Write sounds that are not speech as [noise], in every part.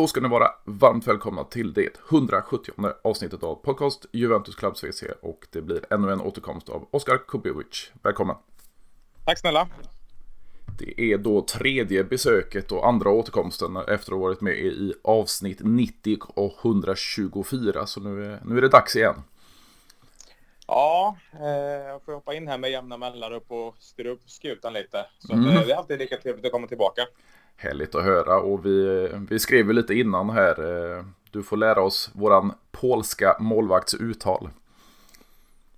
Då ska ni vara varmt välkomna till det 170 avsnittet av podcast Juventus Clubs WC och det blir ännu en återkomst av Oskar Kubovic. Välkommen! Tack snälla! Det är då tredje besöket och andra återkomsten efter att ha varit med i avsnitt 90 och 124 så nu är, nu är det dags igen. Ja, eh, jag får hoppa in här med jämna mellanrum och styra upp skutan lite. Så mm. det är alltid lika trevligt att komma tillbaka. Härligt att höra och vi, vi skrev ju lite innan här. Eh, du får lära oss våran polska målvakts uttal.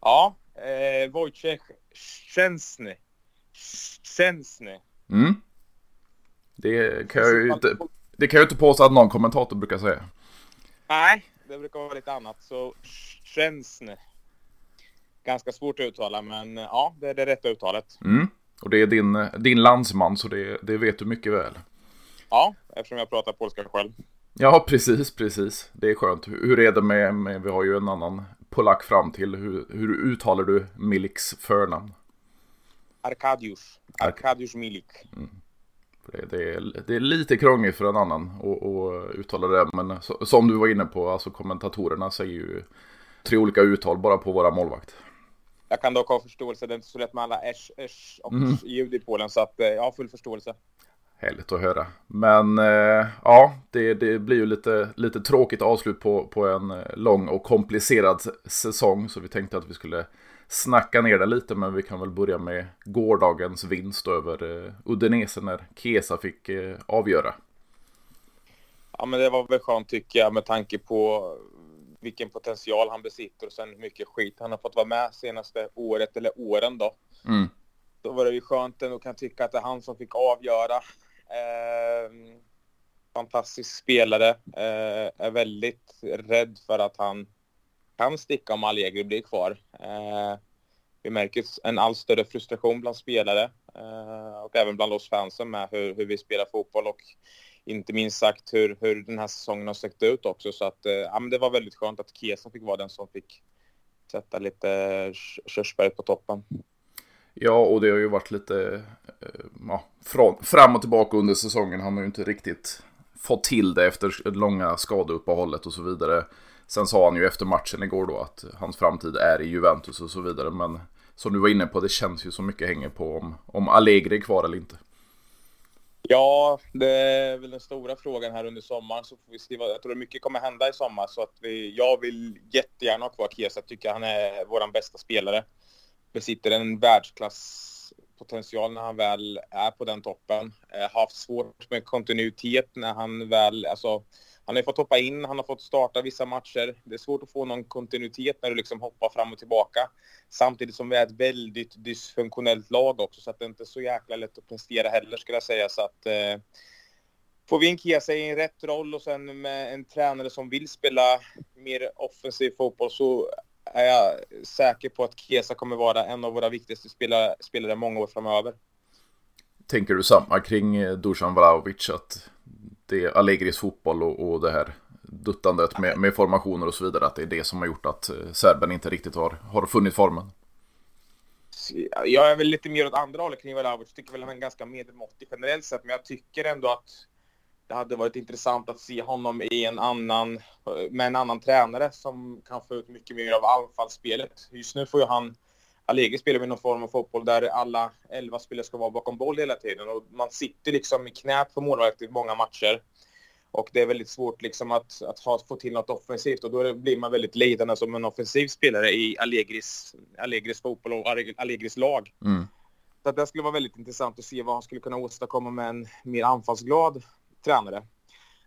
Ja, eh, Wojciech Szczęsny. Szczęsny. Mm. Det kan jag ju inte, det kan jag inte påstå att någon kommentator brukar säga. Nej, det brukar vara lite annat. Så Szczęsny. Ganska svårt att uttala, men ja, det är det rätta uttalet. Mm. Och det är din, din landsman, så det, det vet du mycket väl. Ja, eftersom jag pratar polska själv. Ja, precis, precis. Det är skönt. Hur är det med, med vi har ju en annan polack fram till. Hur, hur uttalar du Miliks förnamn? Arkadiusz. Arkadiusz Milik. Mm. Det, det, är, det är lite krångligt för en annan att uttala det, men så, som du var inne på, alltså kommentatorerna säger ju tre olika uttal bara på våra målvakt. Jag kan dock ha förståelse, det är inte så lätt med alla äsch, äsch och mm. ljud i Polen, så att eh, jag har full förståelse. Härligt att höra. Men eh, ja, det, det, blir ju lite, lite tråkigt avslut på, på en eh, lång och komplicerad säsong. Så vi tänkte att vi skulle snacka ner det lite. Men vi kan väl börja med gårdagens vinst över eh, Udinese när Kesa fick eh, avgöra. Ja, men det var väl skönt tycker jag med tanke på vilken potential han besitter och sen hur mycket skit han har fått vara med senaste året eller åren då. Mm. Då var det ju skönt ändå kan tycka att det är han som fick avgöra. Eh, fantastisk spelare. Eh, är väldigt rädd för att han kan sticka om Allegri blir kvar. Eh, vi märker en allt större frustration bland spelare eh, och även bland oss fansen med hur, hur vi spelar fotboll och inte minst sagt hur, hur den här säsongen har sett ut också. Så att, eh, ja, men det var väldigt skönt att Kesa fick vara den som fick sätta lite körsbär på toppen. Ja, och det har ju varit lite eh, ja, fram och tillbaka under säsongen. Han har ju inte riktigt fått till det efter långa skadeuppehållet och så vidare. Sen sa han ju efter matchen igår då att hans framtid är i Juventus och så vidare. Men som du var inne på, det känns ju så mycket hänger på om, om Allegri är kvar eller inte. Ja, det är väl den stora frågan här under sommaren. Så får vi se vad, jag tror mycket kommer hända i sommar. Så att vi, jag vill jättegärna ha kvar Kiesa. Jag tycker han är vår bästa spelare besitter en världsklasspotential när han väl är på den toppen. Eh, haft svårt med kontinuitet när han väl, alltså han har fått hoppa in, han har fått starta vissa matcher. Det är svårt att få någon kontinuitet när du liksom hoppar fram och tillbaka. Samtidigt som vi är ett väldigt dysfunktionellt lag också, så att det är inte så jäkla lätt att prestera heller, skulle jag säga. Så att, eh, får vi in i en rätt roll och sen med en tränare som vill spela mer offensiv fotboll så är jag säker på att Kesa kommer vara en av våra viktigaste spelare, spelare många år framöver. Tänker du samma kring eh, Dusan Vlahovic? Att det är Allegris fotboll och, och det här duttandet med, med, formationer och så vidare. Att det är det som har gjort att eh, Serben inte riktigt har, har funnit formen. Jag är väl lite mer åt andra hållet kring Vlahovic. Tycker väl han är ganska medelmåttig generellt sett. Men jag tycker ändå att det hade varit intressant att se honom i en annan, med en annan tränare som kan få ut mycket mer av anfallsspelet. Just nu får ju han, Allegri spelar med någon form av fotboll där alla elva spelare ska vara bakom boll hela tiden och man sitter liksom i knät på målvakten i många matcher. Och det är väldigt svårt liksom att, att ha, få till något offensivt och då blir man väldigt lidande som en offensiv spelare i Allegris, Allegris fotboll och Allegris lag. Mm. Så det skulle vara väldigt intressant att se vad han skulle kunna åstadkomma med en mer anfallsglad tränare.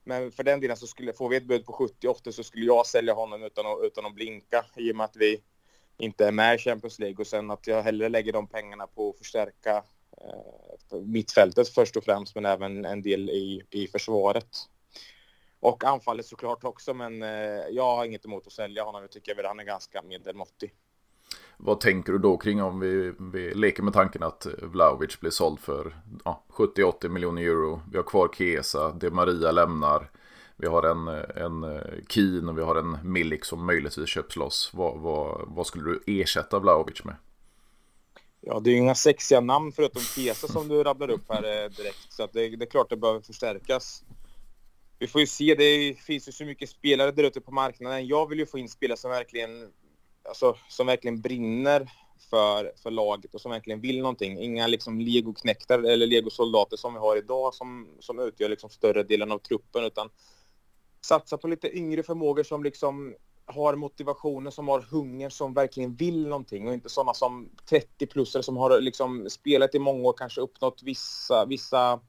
Men för den delen så skulle, får vi ett bud på 70-80 så skulle jag sälja honom utan att, utan att blinka i och med att vi inte är med i Champions League och sen att jag hellre lägger de pengarna på att förstärka eh, mittfältet först och främst men även en del i, i försvaret. Och anfallet såklart också men eh, jag har inget emot att sälja honom. Jag tycker väl han är ganska medelmåttig. Vad tänker du då kring om vi, vi leker med tanken att Vlaovic blir såld för ja, 70-80 miljoner euro. Vi har kvar Kesa, De Maria lämnar. Vi har en, en eh, Keen och vi har en Milik som möjligtvis köps loss. Vad, vad, vad skulle du ersätta Vlaovic med? Ja, det är ju inga sexiga namn förutom Kesa som du rabblar upp här eh, direkt. Så det, det, är klart det behöver förstärkas. vi får ju se. Det finns ju så mycket spelare där ute på marknaden. Jag vill ju få in spelare som verkligen, alltså, som verkligen brinner för, för laget och som verkligen vill någonting. Inga liksom legoknäktar eller legosoldater som vi har idag som, som utgör liksom större delen av truppen utan satsa på lite yngre förmågor som liksom har motivationen, som har hunger, som verkligen vill någonting och inte sådana som 30-plussare som har liksom spelat i många år, kanske uppnått vissa, vissa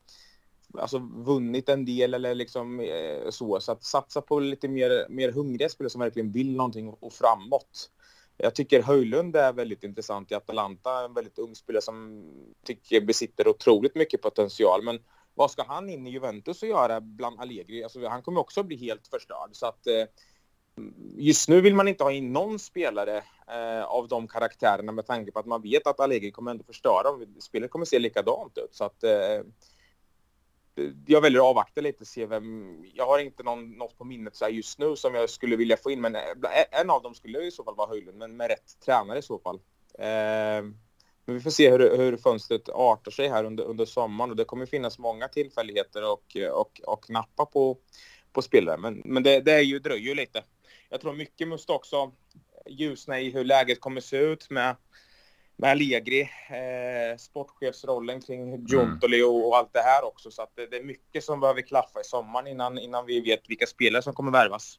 alltså vunnit en del eller liksom eh, så. Så att satsa på lite mer, mer hungriga spelare som verkligen vill någonting och, och framåt. Jag tycker Höjlund är väldigt intressant i Atalanta, en väldigt ung spelare som tycker besitter otroligt mycket potential. Men vad ska han in i Juventus och göra bland Allegri? Alltså, han kommer också bli helt förstörd. Så att, eh, just nu vill man inte ha in någon spelare eh, av de karaktärerna med tanke på att man vet att Allegri kommer ändå förstöra dem. Spelet kommer se likadant ut. Så att, eh, jag väljer att avvakta lite och se vem... Jag har inte någon, något på minnet så just nu som jag skulle vilja få in, men eh, eh, en av dem skulle i så fall vara Höjlund, men med rätt tränare i så fall. Eh, men vi får se hur, hur fönstret artar sig här under, under sommaren och det kommer finnas många tillfälligheter och, och, och nappa på, på spelare. Men, men det, det är ju, dröjer ju lite. Jag tror mycket måste också ljusna i hur läget kommer se ut med med Allegri, eh, sportchefsrollen kring Giuntoli mm. och, och, allt det här också. Så det, det, är mycket som behöver klaffa i sommaren innan, innan vi vet vilka spelare som kommer värvas.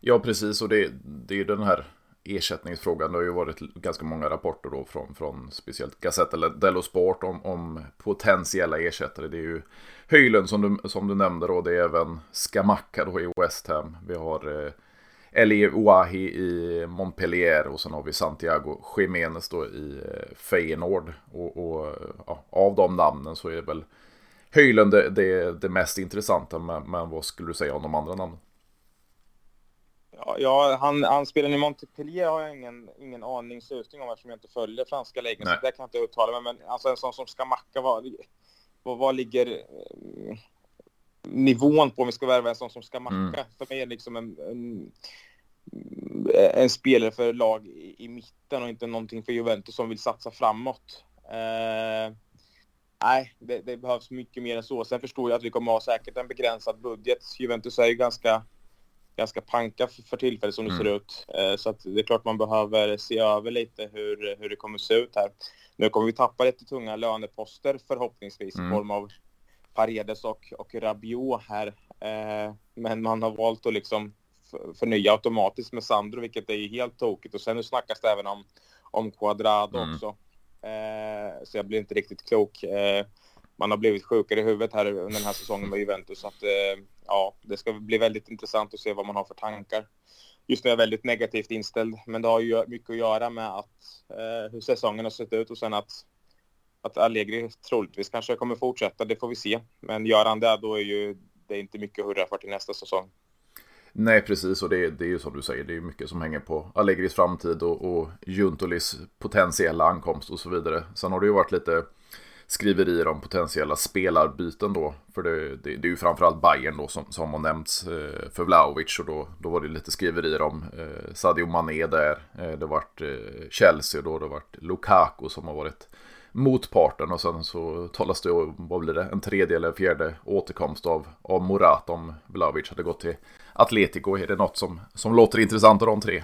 Ja, precis. Och det, det är ju den här ersättningsfrågan. Det har ju varit ganska många rapporter då från, från speciellt Gazzetta dello Sport om, om potentiella ersättare. Det är ju Höjlund som du, som du nämnde då. Det är även Skamacka då i West Ham. Vi har eh, Eli Ouahi i Montpellier och sen har vi Santiago Jiménez då i eh, Feyenoord. Och, och ja, av de namnen så är det väl Höjlund det, det, det mest intressanta. Men, men, vad skulle du säga om de andra namnen? Ja, ja han, han spelar i Montpellier har jag ingen, ingen aning susning om eftersom jag inte följer franska ligan. Så det kan jag inte uttala mig. Men alltså en sån som Skamacka, vad, vad, vad ligger eh, nivån på om vi ska värva en sån som Skamacka? Mm. För mig är liksom en, en en spelare för lag i, i, mitten och inte någonting för Juventus som vill satsa framåt. Eh, nej, det, det, behövs mycket mer än så. Sen förstår jag att vi kommer ha säkert en begränsad budget. Juventus är ju ganska, ganska panka för, för tillfället som det mm. ser ut. Eh, så det är klart man behöver se över lite hur, hur det kommer se ut här. Nu kommer vi tappa lite tunga löneposter förhoppningsvis mm. i form av Paredes och, och Rabiot här. Eh, men man har valt att liksom förnya automatiskt med Sandro, vilket är helt tokigt. Och sen nu snackas det även om, om Quadrado mm. också. Eh, så jag blir inte riktigt klok. Eh, man har blivit sjukare i huvudet här under den här säsongen med Juventus. Så att, eh, ja, det ska bli väldigt intressant att se vad man har för tankar. Just nu är jag väldigt negativt inställd, men det har ju mycket att göra med att, eh, hur säsongen har sett ut och sen att, att Allegri troligtvis kanske kommer fortsätta. Det får vi se. Men gör han det, då är ju det är inte mycket att hurra för till nästa säsong. Nej, precis. Och det, det är ju som du säger, det är mycket som hänger på Allegris framtid och, och Juntolis potentiella ankomst och så vidare. Sen har det ju varit lite skriverier om potentiella spelarbyten då. För det, det, det är ju framförallt Bayern då som, som har nämnts eh, för Vlaovic och då, då var det lite skriverier om eh, Sadio Mané där. Eh, det har varit eh, Chelsea och då har det varit Lukaku som har varit motparten och sen så talas det om, vad blir det, en tredje eller fjärde återkomst av, av Morat om Vlaovic hade gått till Atletico. Är det något som, som låter intressant av de tre?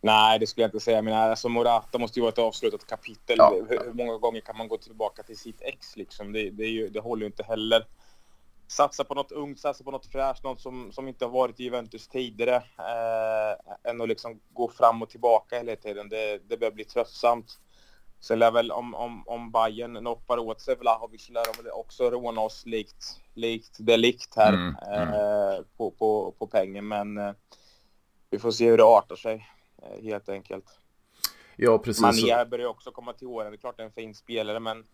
Nej, det skulle jag inte säga. Men alltså, Morata måste ju vara ett avslutat kapitel. Ja. Hur, hur, många gånger kan man gå tillbaka till sitt ex? Liksom? Det, det, ju, det håller ju inte heller. Satsa på något ungt, satsa på något fräscht, något som, som inte har varit i Juventus tidigare. Eh, än att liksom gå fram och tillbaka hela tiden. Det, det börjar bli tröttsamt. Sen lär väl om, om, om Bayern noppar åt sig Vlahovic lär de också råna oss likt, likt delikt här mm, mm. Eh, på, på, på pengen. Men eh, vi får se hur det artar sig eh, helt enkelt. Ja, precis. Mané börjar också komma till åren. Det är klart det är en fin spelare, men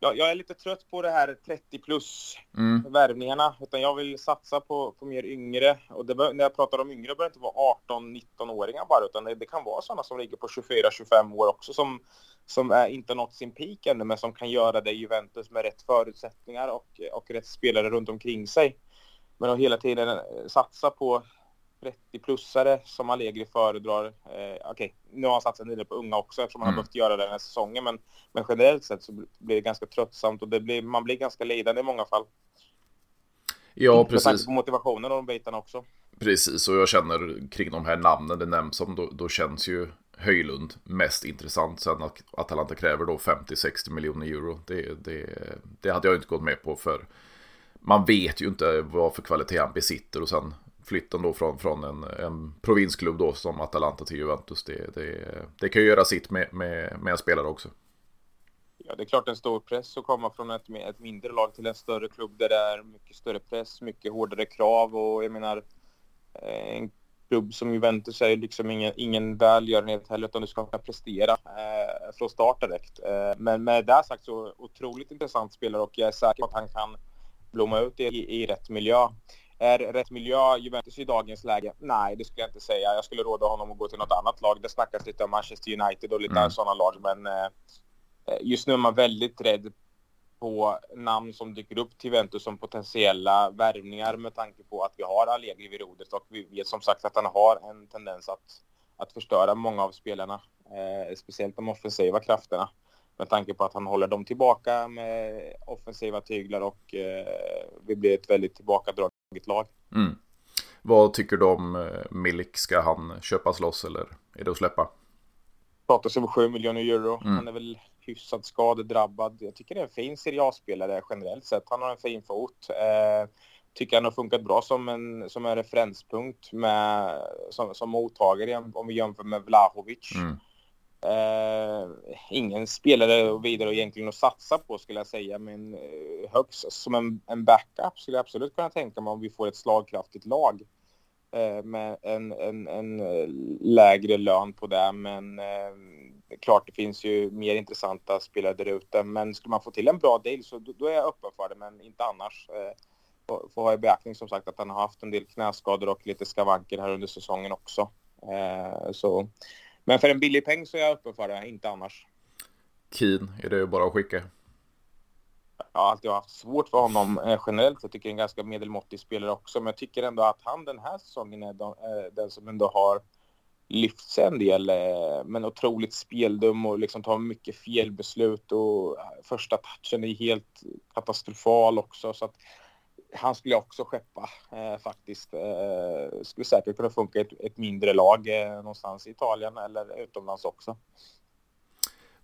jag, jag är lite trött på det här 30 plus mm. värvningarna. Utan jag vill satsa på, på mer yngre. Och det, när jag pratar om yngre behöver det inte vara 18-19-åringar bara. Utan det, det, kan vara sådana som ligger på 24-25 år också. Som, som är, inte nått sin peak ännu. Men som kan göra det i Juventus med rätt förutsättningar och, och rätt spelare runt omkring sig. Men att hela tiden satsa på 30-plussare som Allegri föredrar. Eh, Okej, okay, nu har han satsat en del på unga också eftersom han mm. har behövt göra det den här säsongen. Men, men generellt sett så blir det ganska tröttsamt och det blir, man blir ganska lidande i många fall. Ja, precis. Med på motivationen och de bitarna också. Precis, och jag känner kring de här namnen det nämns om, då, då känns ju Höjlund mest intressant. Sen att Atalanta kräver då 50-60 miljoner euro. Det, det, det hade jag inte gått med på för man vet ju inte vad för kvalitet han besitter och sen flytten då från, från en, en provinsklubb då som Atalanta till Juventus. Det, det, det kan ju göra sitt med, med, med en spelare också. Ja, det är klart en stor press att komma från ett, ett mindre lag till en större klubb där det är mycket större press, mycket hårdare krav och jag menar eh, en klubb som Juventus är liksom ingen, ingen välgörenhet heller utan du ska kunna prestera eh, från start direkt. Eh, men med det sagt så otroligt intressant spelare och jag är säker på att han kan blomma ut i, i, i rätt miljö. Är rätt miljö Juventus i dagens läge? Nej, det skulle jag inte säga. Jag skulle råda honom att gå till något annat lag. Det snackas lite om Manchester United och lite mm. sådana lag, men eh, just nu är man väldigt rädd på namn som dyker upp till Juventus som potentiella värvningar med tanke på att vi har Allegri vid rodret och vi vet som sagt att han har en tendens att, att förstöra många av spelarna, eh, speciellt de offensiva krafterna med tanke på att han håller dem tillbaka med offensiva tyglar och eh, vi blir ett väldigt tillbakadraget lag. Mm. Vad tycker du om eh, Milik? Ska han köpas loss eller är det att släppa? Pratas över 7 miljoner euro. Mm. Han är väl hyfsat skadedrabbad. Jag tycker det är en fin Serie A-spelare generellt sett. Han har en fin fot. Eh, tycker han har funkat bra som en, som en referenspunkt med, som, som mottagare om vi jämför med Vlahovic. Mm. Eh, ingen spelare vidare egentligen att satsa på skulle jag säga, men eh, högst som en, en backup skulle jag absolut kunna tänka mig om vi får ett slagkraftigt lag eh, med en, en, en, eh, lägre lön på det. Men eh, klart, det finns ju mer intressanta spelare där ute. Men skulle man få till en bra deal så då, då är jag öppen för det, men inte annars. Eh, får ha i beaktning som sagt att han har haft en del knäskador och lite skavanker här under säsongen också. Eh, så men för en billig peng så är jag öppen för det, inte annars. Keen, är det bara att skicka? Jag har alltid haft svårt för honom eh, generellt. Jag tycker en ganska medelmåttig spelare också. Men jag tycker ändå att han den här säsongen är eh, den som ändå har lyft sig en del. Eh, men otroligt speldum och liksom tar mycket felbeslut. Och första touchen är helt katastrofal också. Så att han skulle jag också skeppa eh, faktiskt. Eh, skulle säkert kunna funka i ett, ett mindre lag eh, någonstans i Italien eller utomlands också.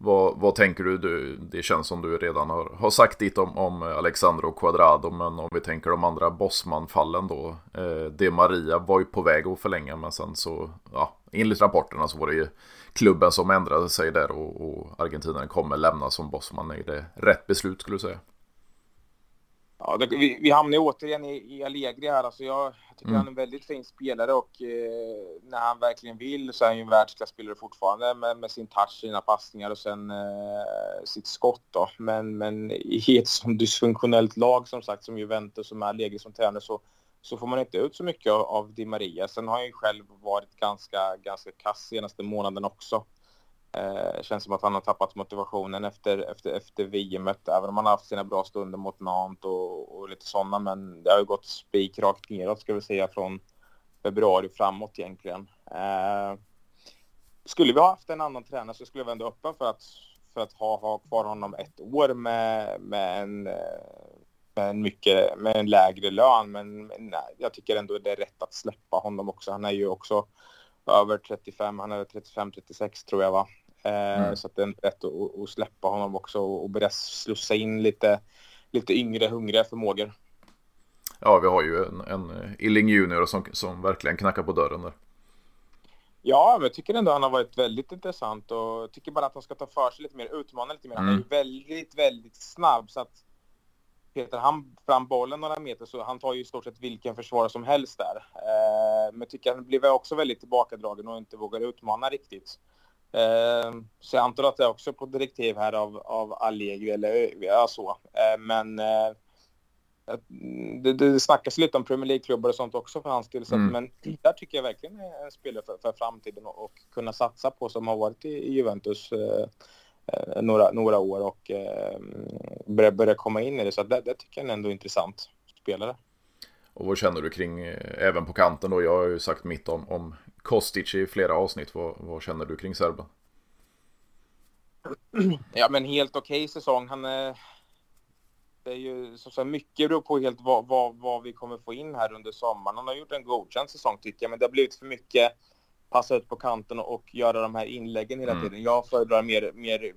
Vad, vad tänker du? du? Det känns som du redan har, har sagt ditt om, om Alexandro Quadrado, men om vi tänker de andra Bosman-fallen då. Eh, De Maria var ju på väg att förlänga, men sen så, ja, enligt rapporterna så var det ju klubben som ändrade sig där och, och Argentinaren kommer lämna som Bosman. Är det rätt beslut skulle du säga? Ja, det, vi, vi hamnar återigen i, i Allegri här. Alltså jag, jag tycker mm. han är en väldigt fin spelare och eh, när han verkligen vill så är han ju en världsklasspelare fortfarande med, med, sin touch, sina passningar och sen eh, sitt skott då. Men, men i ett sånt dysfunktionellt lag som sagt som Juventus som är Allegri som tränare så, så får man inte ut så mycket av, av Di Maria. Sen har han ju själv varit ganska, ganska kass senaste månaden också. Eh, känns som att han har tappat motivationen efter, efter, efter VMet, även om han har haft sina bra stunder mot Nantes och, och lite sådana. Men det har ju gått spikrakt neråt ska vi säga från februari framåt egentligen. Eh, skulle vi ha haft en annan tränare så skulle vi ändå öppen för att, för att ha, ha kvar honom ett år med, med, en, eh, med, en mycket, med en lägre lön. Men, men nej, jag tycker ändå det är rätt att släppa honom också. Han är ju också över 35, han är 35-36 tror jag va. Eh, mm. Så att det är rätt att, släppa honom också och börja slussa in lite, lite yngre, hungriga förmågor. Ja, vi har ju en, en Illing Junior som, som verkligen knackar på dörren där. Ja, men jag tycker ändå han har varit väldigt intressant och tycker bara att han ska ta för sig lite mer, utmana lite mer. Han är ju mm. väldigt, väldigt snabb så att Peter han fram bollen några meter så han tar ju i stort sett vilken försvarare som helst där. Eh, men jag tycker han blir också väldigt tillbakadragen och inte vågar utmana riktigt. Eh, så jag antar att det är också på direktiv här av, av Allegri eller ja, så. Eh, men eh, det, det snackas lite om Premier League-klubbar och sånt också för hans del. Mm. Men där tycker jag verkligen är en spelare för, för framtiden och, och, kunna satsa på som har varit i, i Juventus eh, eh, några, några år och eh, börja, börja komma in i det. Så det, det tycker jag är ändå intressant spelare. Och vad känner du kring, även på kanten då? Jag har ju sagt mitt om, om Kostic i flera avsnitt. Vad, vad känner du kring serben? [clears throat] Ja, men helt okej okay säsong. Han, eh, det är ju så, så mycket beror på helt vad, vad, vad vi kommer få in här under sommaren. Han har gjort en godkänd säsong tycker jag, men det har blivit för mycket passa ut på kanten och göra de här inläggen hela mm. tiden. Jag föredrar mer, mer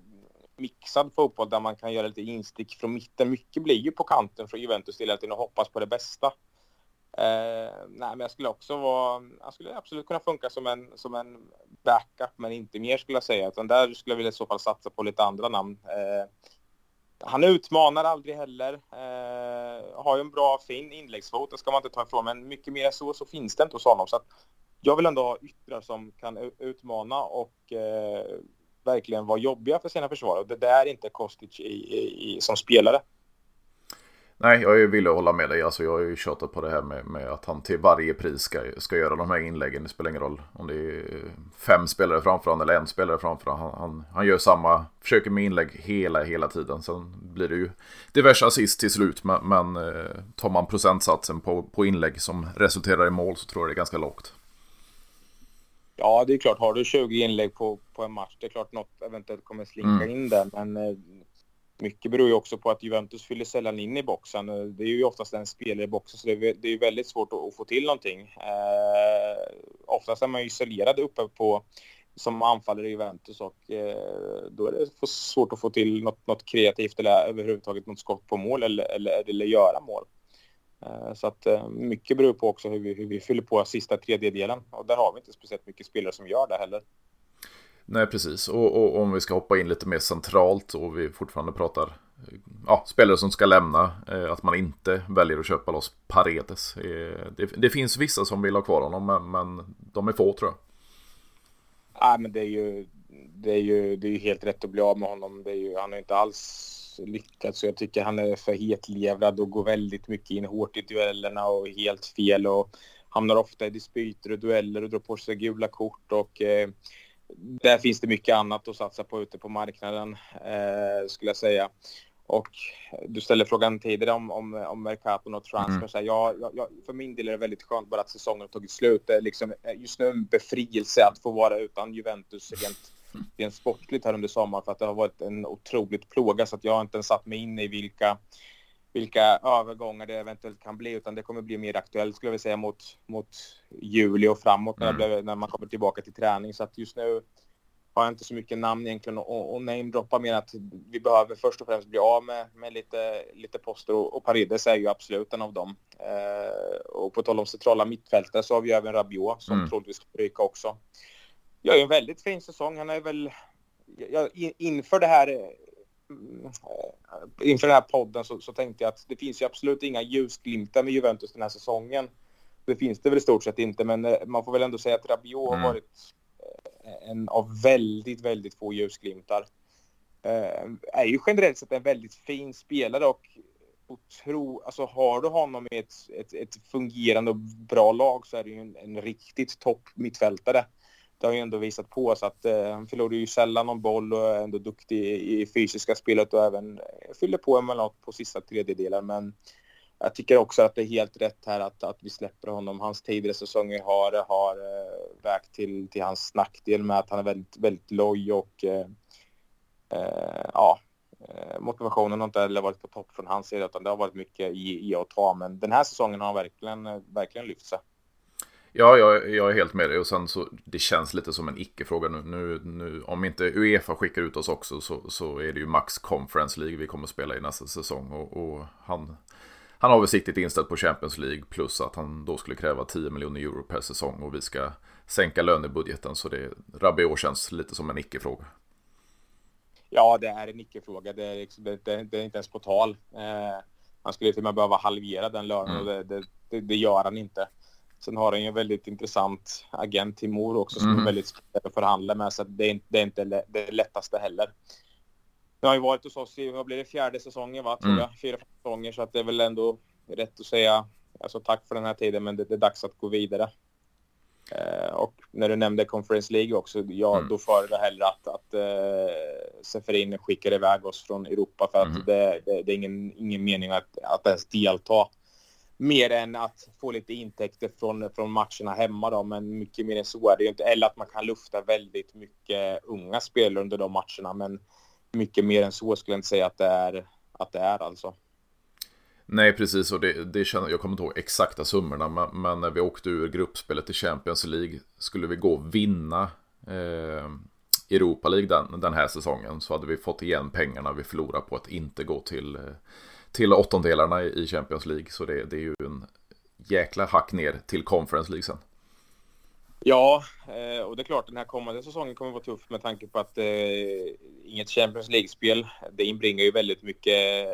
mixad fotboll där man kan göra lite instick från mitten. Mycket blir ju på kanten från Juventus hela tiden och hoppas på det bästa. Eh, nej, men jag skulle också vara, Han skulle absolut kunna funka som en, som en backup, men inte mer skulle jag säga. Utan där skulle jag vilja i så fall satsa på lite andra namn. Eh, han utmanar aldrig heller. Eh, har ju en bra, fin inläggsfot, det ska man inte ta ifrån. Men mycket mer så, så finns det inte hos honom. Så att jag vill ändå ha yttrar som kan utmana och eh, verkligen vara jobbiga för sina försvarare. Det där är inte Kostic i, i, i, som spelare. Nej, jag att hålla med dig. Alltså, jag har ju tjatat på det här med, med, att han till varje pris ska, ska göra de här inläggen. Det spelar ingen roll om det är fem spelare framför honom eller en spelare framför honom. Han, han, han, gör samma, försöker med inlägg hela, hela tiden. Sen blir det ju diverse assist till slut. Men, men eh, tar man procentsatsen på, på inlägg som resulterar i mål så tror jag det är ganska lågt. Ja, det är klart. Har du 20 inlägg på, på en match, det är klart något eventuellt kommer slinka mm. in där. Men eh, mycket beror ju också på att Juventus fyller sällan in i boxen. Eh, det är ju oftast en spelare i boxen, så det är, det är väldigt svårt att, att, få till någonting. Eh, oftast är man ju isolerad uppe på som anfallare i Juventus och eh, då är det svårt att få till något, något kreativt eller överhuvudtaget något skott på mål eller, eller, eller göra mål. Eh, så att eh, mycket beror på också hur vi, hur vi fyller på sista tredjedelen och där har vi inte speciellt mycket spelare som gör det heller. Nej, precis. Och, och, om vi ska hoppa in lite mer centralt och vi fortfarande pratar eh, ja, spelare som ska lämna, eh, att man inte väljer att köpa loss Paredes. Eh, det, det finns vissa som vill ha kvar honom, men, men de är få tror jag. Nej, men det är ju, det är ju, det är ju helt rätt att bli av med honom. Det är ju, han har inte alls lyckats. Så jag tycker han är för hetlevrad och går väldigt mycket in hårt i duellerna och helt fel och hamnar ofta i dispyter och dueller och drar på sig gula kort och eh, där finns det mycket annat att satsa på ute på marknaden eh, skulle jag säga. Och du ställde frågan tidigare om, om, om Mercaton och transfer. Mm. Ja, ja, för min del är det väldigt skönt bara att säsongen har tagit slut. Det är liksom eh, just nu en befrielse att få vara utan Juventus rent rent sportligt här under sommaren för att det har varit en otroligt plåga så att jag har inte ens satt mig in i vilka, vilka övergångar det eventuellt kan bli utan det kommer bli mer aktuellt skulle jag säga mot, mot juli och framåt när, mm. när man kommer tillbaka till träning så att just nu har jag inte så mycket namn egentligen och, och namedroppa mer att vi behöver först och främst bli av med, med lite, lite poster och, och Paredes är ju absolut en av dem. Eh, och på tal om centrala mittfältare så har vi även Rabiot som mm. troligtvis ska ryka också gör ju en väldigt fin säsong. Han är väl ja, inför det här inför den här podden så, så, tänkte jag att det finns ju absolut inga ljusglimtar med Juventus den här säsongen. Det finns det väl i stort sett inte, men eh, man får väl ändå säga att Rabiot mm. har varit eh, en av väldigt, väldigt få ljusglimtar. Eh, är ju generellt sett en väldigt fin spelare och otro, alltså har du honom i ett, ett, ett fungerande och bra lag så är det ju en, en riktigt topp mittfältare det har ju ändå visat på oss att eh, han förlorar ju sällan någon boll och är ändå duktig i, i fysiska spelet och även eh, fyller på emellanåt på sista tredjedelen. Men jag tycker också att det är helt rätt här att, att vi släpper honom. Hans tidigare säsonger har, har eh, vägt till, till hans nackdel med att han är väldigt, väldigt loj och eh, eh, ja, eh, motivationen har inte heller varit på topp från hans sida utan det har varit mycket i, i ta. Men den här säsongen har han verkligen, eh, verkligen lyft sig. Ja, jag, jag, är helt med dig och sen så det känns lite som en icke-fråga nu. nu, nu. Om inte Uefa skickar ut oss också så, så är det ju Max Conference League vi kommer spela i nästa säsong och, och han, han har väl siktet inställt på Champions League plus att han då skulle kräva 10 miljoner euro per säsong och vi ska sänka lönebudgeten så det Rabiot känns lite som en icke-fråga. Ja, det är en icke-fråga. Det, är liksom, det, det, det är inte ens på tal. Eh, han skulle till och med behöva halvera den lönen mm. och det, det, gör han inte. Sen har han ju en väldigt intressant agent, Timor, också, som mm. är väldigt spännande att förhandla med. Så det är inte, det är inte det lättaste heller. Nu har ju varit hos oss i, vad blir det, fjärde säsongen va, tror mm. jag. Fyra, säsonger. Så att det är väl ändå rätt att säga alltså, tack för den här tiden, men det, det är dags att gå vidare. Eh, och när du nämnde Conference League också, ja, mm. då föredrar jag hellre att, att eh, Seferin skickar iväg oss från Europa för att mm. det, det, det, är ingen, ingen mening att, att ens delta mer än att få lite intäkter från, från matcherna hemma då, men mycket mer än så är det ju inte. Eller att man kan lufta väldigt mycket unga spelare under de matcherna, men mycket mer än så skulle jag inte säga att det är, att det är alltså. Nej, precis. Och det, det känner, jag kommer inte ihåg exakta summorna. Men, men, när vi åkte ur gruppspelet i Champions League. Skulle vi gå och vinna eh, Europa League den, den här säsongen. Så hade vi fått igen pengarna vi förlorade på att inte gå till, eh, till åttondelarna i Champions League. Så det, det är ju en jäkla hack ner till Conference League sen. Ja, eh, och det är klart den här kommande säsongen kommer att vara tuff med tanke på att eh, inget Champions League-spel, det inbringar ju väldigt mycket,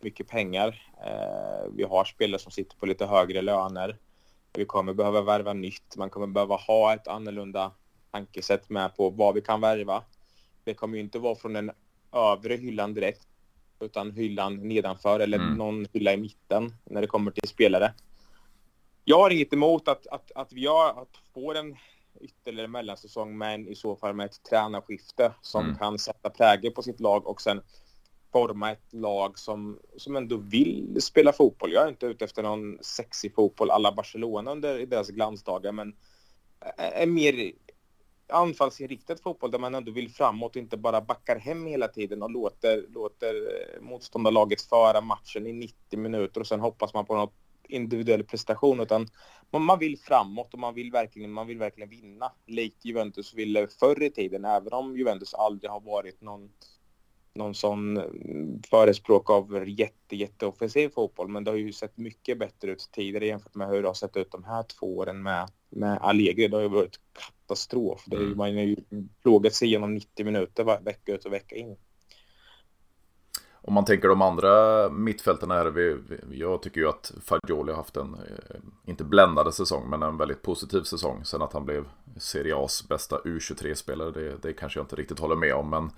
mycket pengar. Eh, vi har spelare som sitter på lite högre löner. Vi kommer behöva värva nytt. Man kommer behöva ha ett annorlunda tankesätt med på vad vi kan värva. Det kommer ju inte vara från den övre hyllan direkt, utan hyllan nedanför eller mm. någon hylla i mitten när det kommer till spelare. Jag har inget emot att, att, att vi har, att får en ytterligare mellansäsong, men i så fall med ett tränarskifte som mm. kan sätta prägel på sitt lag och sen forma ett lag som, som ändå vill spela fotboll. Jag är inte ute efter någon sexig fotboll alla Barcelona under deras glansdagar, men en mer anfallsinriktad fotboll där man ändå vill framåt och inte bara backar hem hela tiden och låter, låter eh, motståndarlaget föra matchen i 90 minuter och sen hoppas man på någon individuell prestation utan man, man vill framåt och man vill verkligen, man vill verkligen vinna. Likt Juventus ville förr i tiden, även om Juventus aldrig har varit någon, någon sån förespråk av jätte, jätteoffensiv fotboll. Men det har ju sett mycket bättre ut tidigare jämfört med hur det har sett ut de här två åren med, med Allegri. Det har ju varit katastrof. Det är, mm. man har ju plågat sig igenom 90 minuter vecka ut och vecka in om man tänker de andra mittfältarna här, vi, jag tycker ju att Fagioli har haft en, eh, inte bländande säsong, men en väldigt positiv säsong. Sen att han blev Serie A's bästa U23-spelare, det, det kanske jag inte riktigt håller med om. Men,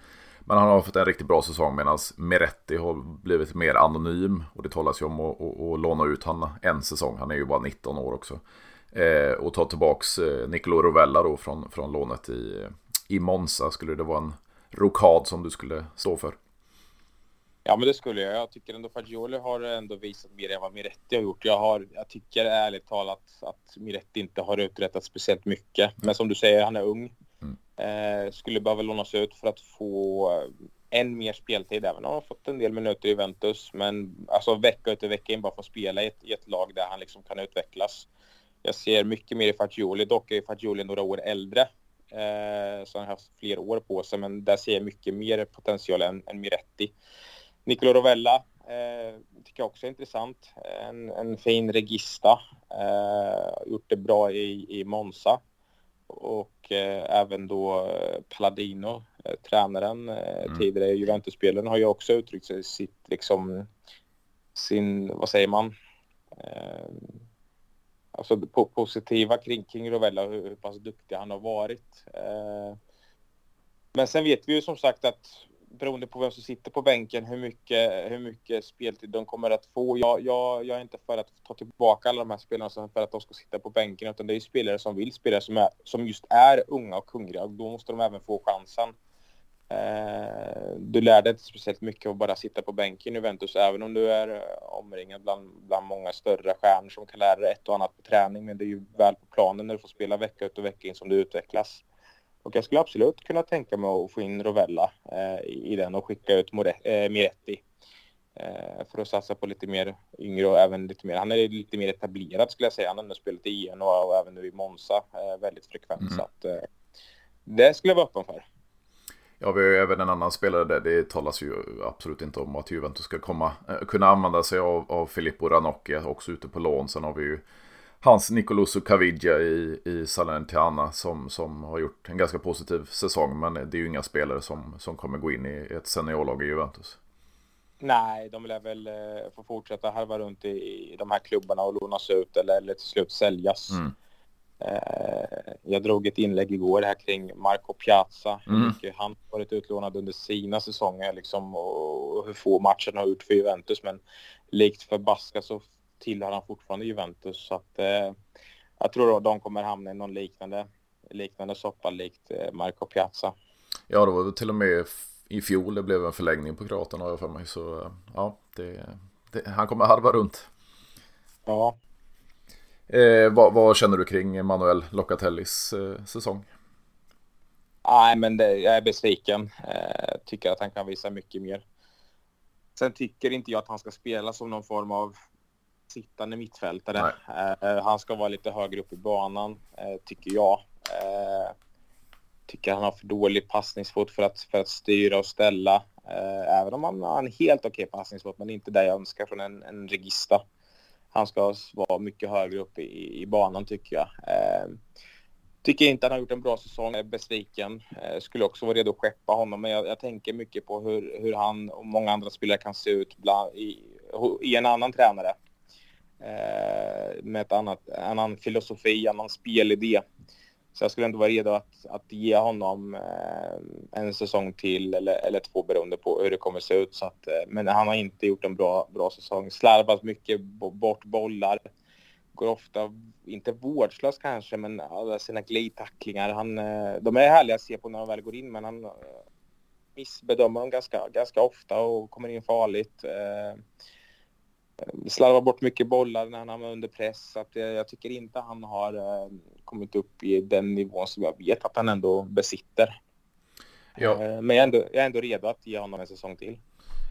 men han har fått en riktigt bra säsong medan Meretti har blivit mer anonym. Och det talas ju om att, att, att låna ut han en säsong, han är ju bara 19 år också. Eh, och ta tillbaks eh, Nicolo Rovella då från, från lånet i, i Monza. Skulle det vara en rokad som du skulle stå för? Ja, men det skulle jag. Jag tycker ändå Fagioli har ändå visat mer än vad Miretti har gjort. Jag, har, jag tycker ärligt talat att Miretti inte har uträttat speciellt mycket. Men som du säger, han är ung. Mm. Eh, skulle behöva lånas ut för att få eh, än mer speltid, även om han har fått en del minuter i Juventus. Men alltså vecka ut och vecka in bara få spela i ett, i ett lag där han liksom kan utvecklas. Jag ser mycket mer i Fagioli. Dock är Fagioli några år äldre. Eh, så han har haft fler år på sig, men där ser jag mycket mer potential än, än Miretti. Nicolo Rovella eh, tycker jag också är intressant. En, en fin regista. Eh, gjort det bra i, i Monza. Och även då eh, Palladino, eh, tränaren, eh, mm. tidigare Juventus-spelaren, har ju också uttryckt sig sitt liksom sin, vad säger man? Eh, alltså po positiva kring, kring Rovella, hur, hur pass duktig han har varit. Eh, men sen vet vi ju som sagt att beroende på vem som sitter på bänken, hur mycket, hur mycket speltid de kommer att få. Jag, jag, jag är inte för att ta tillbaka alla de här spelarna för att de ska sitta på bänken, utan det är spelare som vill spela, som, är, som just är unga och hungriga och då måste de även få chansen. Eh, du lär dig inte speciellt mycket att bara sitta på bänken i Juventus, även om du är eh, omringad bland, bland många större stjärnor som kan lära dig ett och annat på träning, men det är ju väl på planen när du får spela vecka ut och vecka in som du utvecklas. Och jag skulle absolut kunna tänka mig att få in Rovella eh, i den och skicka ut More eh, Miretti. Eh, för att satsa på lite mer yngre och även lite mer, han är lite mer etablerad skulle jag säga. Han har ändå spelat i Genoa och även nu i Monza eh, väldigt frekvent. Mm. Så att, eh, det skulle jag vara öppen för. Ja, vi har ju även en annan spelare där. Det talas ju absolut inte om att Juventus ska komma, eh, kunna använda sig av, av Filippo Ranocchi också ute på lån. Sen har vi ju hans Nicoloso Caviglia i, i Salernitana som, som har gjort en ganska positiv säsong. Men det är ju inga spelare som, som kommer gå in i ett seniorlag i Juventus. Nej, de lär väl eh, få fortsätta harva runt i, i de här klubbarna och lånas ut eller, eller till slut säljas. Mm. Eh, jag drog ett inlägg igår här kring Marco Piazza. Mm. Hur mycket han varit utlånad under sina säsonger liksom, och hur få matcher han har gjort för Juventus. Men likt förbaskat så tillhör han fortfarande Juventus. Så att, eh, jag tror att de kommer hamna i någon liknande, liknande soppa likt eh, Marco Piazza. Ja, det var till och med i fjol det blev en förlängning på Kroaten har jag för mig. Så eh, ja, det, det, han kommer harva runt. Ja. Eh, vad, vad, känner du kring Manuel Locatellis eh, säsong? Nej, men det, jag är besviken. Eh, tycker att han kan visa mycket mer. Sen tycker inte jag att han ska spela som någon form av sittande mittfältare. Uh, han ska vara lite högre upp i banan, uh, tycker jag. Uh, tycker han har för dålig passningsfot för att, för att styra och ställa. även om han har en helt okej passningsfot, men inte det jag önskar från en, en regista. Han ska vara mycket högre upp i, i banan tycker jag. Tycker inte han har gjort en bra säsong, är besviken. Eh, skulle också vara redo att skeppa honom, men jag, jag tänker mycket på hur, hur, han och många andra spelare kan se ut bland, i, i en annan tränare. Eh, med ett annat, en annan filosofi, en annan spelidé. Så jag skulle ändå vara redo att, att ge honom eh, en säsong till eller, eller två beroende på hur det kommer se ut. Så att, eh, men han har inte gjort en bra, bra säsong. Slarvat mycket bort bollar går ofta, inte vårdslös kanske, men alla sina glidtacklingar. Han, eh, de är härliga att se på när de väl går in, men han eh, missbedömer dem ganska, ganska ofta och kommer in farligt. Eh, Eh, slarvar bort mycket bollar när han är under press. Så att jag, jag tycker inte han har kommit upp i den nivån som jag vet att han ändå besitter. Ja. Men jag är, ändå, jag är ändå redo att ge honom en säsong till.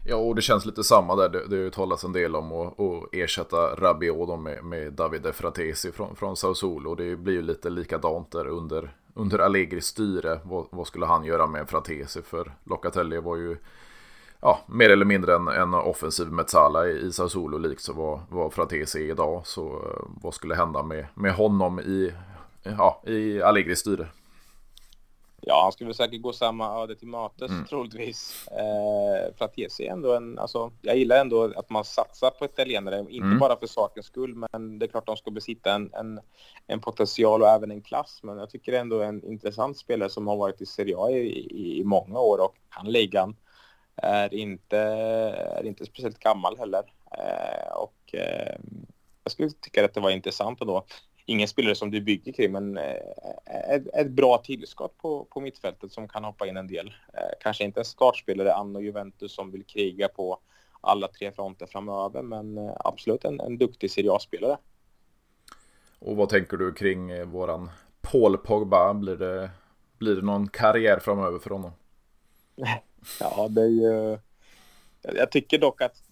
Ja, och det känns lite samma där. Det, det har ju talats en del om att, att ersätta Rabiot med, med Davide Fratesi från, från Sao Solo. Det blir ju lite likadant där under, under Allegris styre. Vad, vad skulle han göra med Fratesi? För Locatelli var ju ja, mer eller mindre en, en offensiv Metsala i, i Sao Solo, likt så var, var Fratesi idag. Så eh, vad skulle hända med, med honom i, ja, i Allegris styre? Ja, han skulle säkert gå samma öde till mötes mm. troligtvis. Eh, ge sig ändå en, alltså, jag gillar ändå att man satsar på italienare, inte mm. bara för sakens skull, men det är klart de ska besitta en, en, en, potential och även en klass. Men jag tycker ändå en intressant spelare som har varit i Serie A i, i, i många år och kan ligan. Är inte, är inte speciellt gammal heller. Eh, och eh, jag skulle tycka att det var intressant ändå ingen spelare som du bygger kring, men eh, ett, ett, bra tillskott på, på mittfältet som kan hoppa in en del. Kanske inte en startspelare, Anno Juventus, som vill kriga på alla tre fronter framöver, men absolut en, en duktig Serie A-spelare. Och vad tänker du kring våran Paul Pogba? Blir det, blir det någon karriär framöver för honom? [laughs] Ja, det är ju... Jag tycker dock att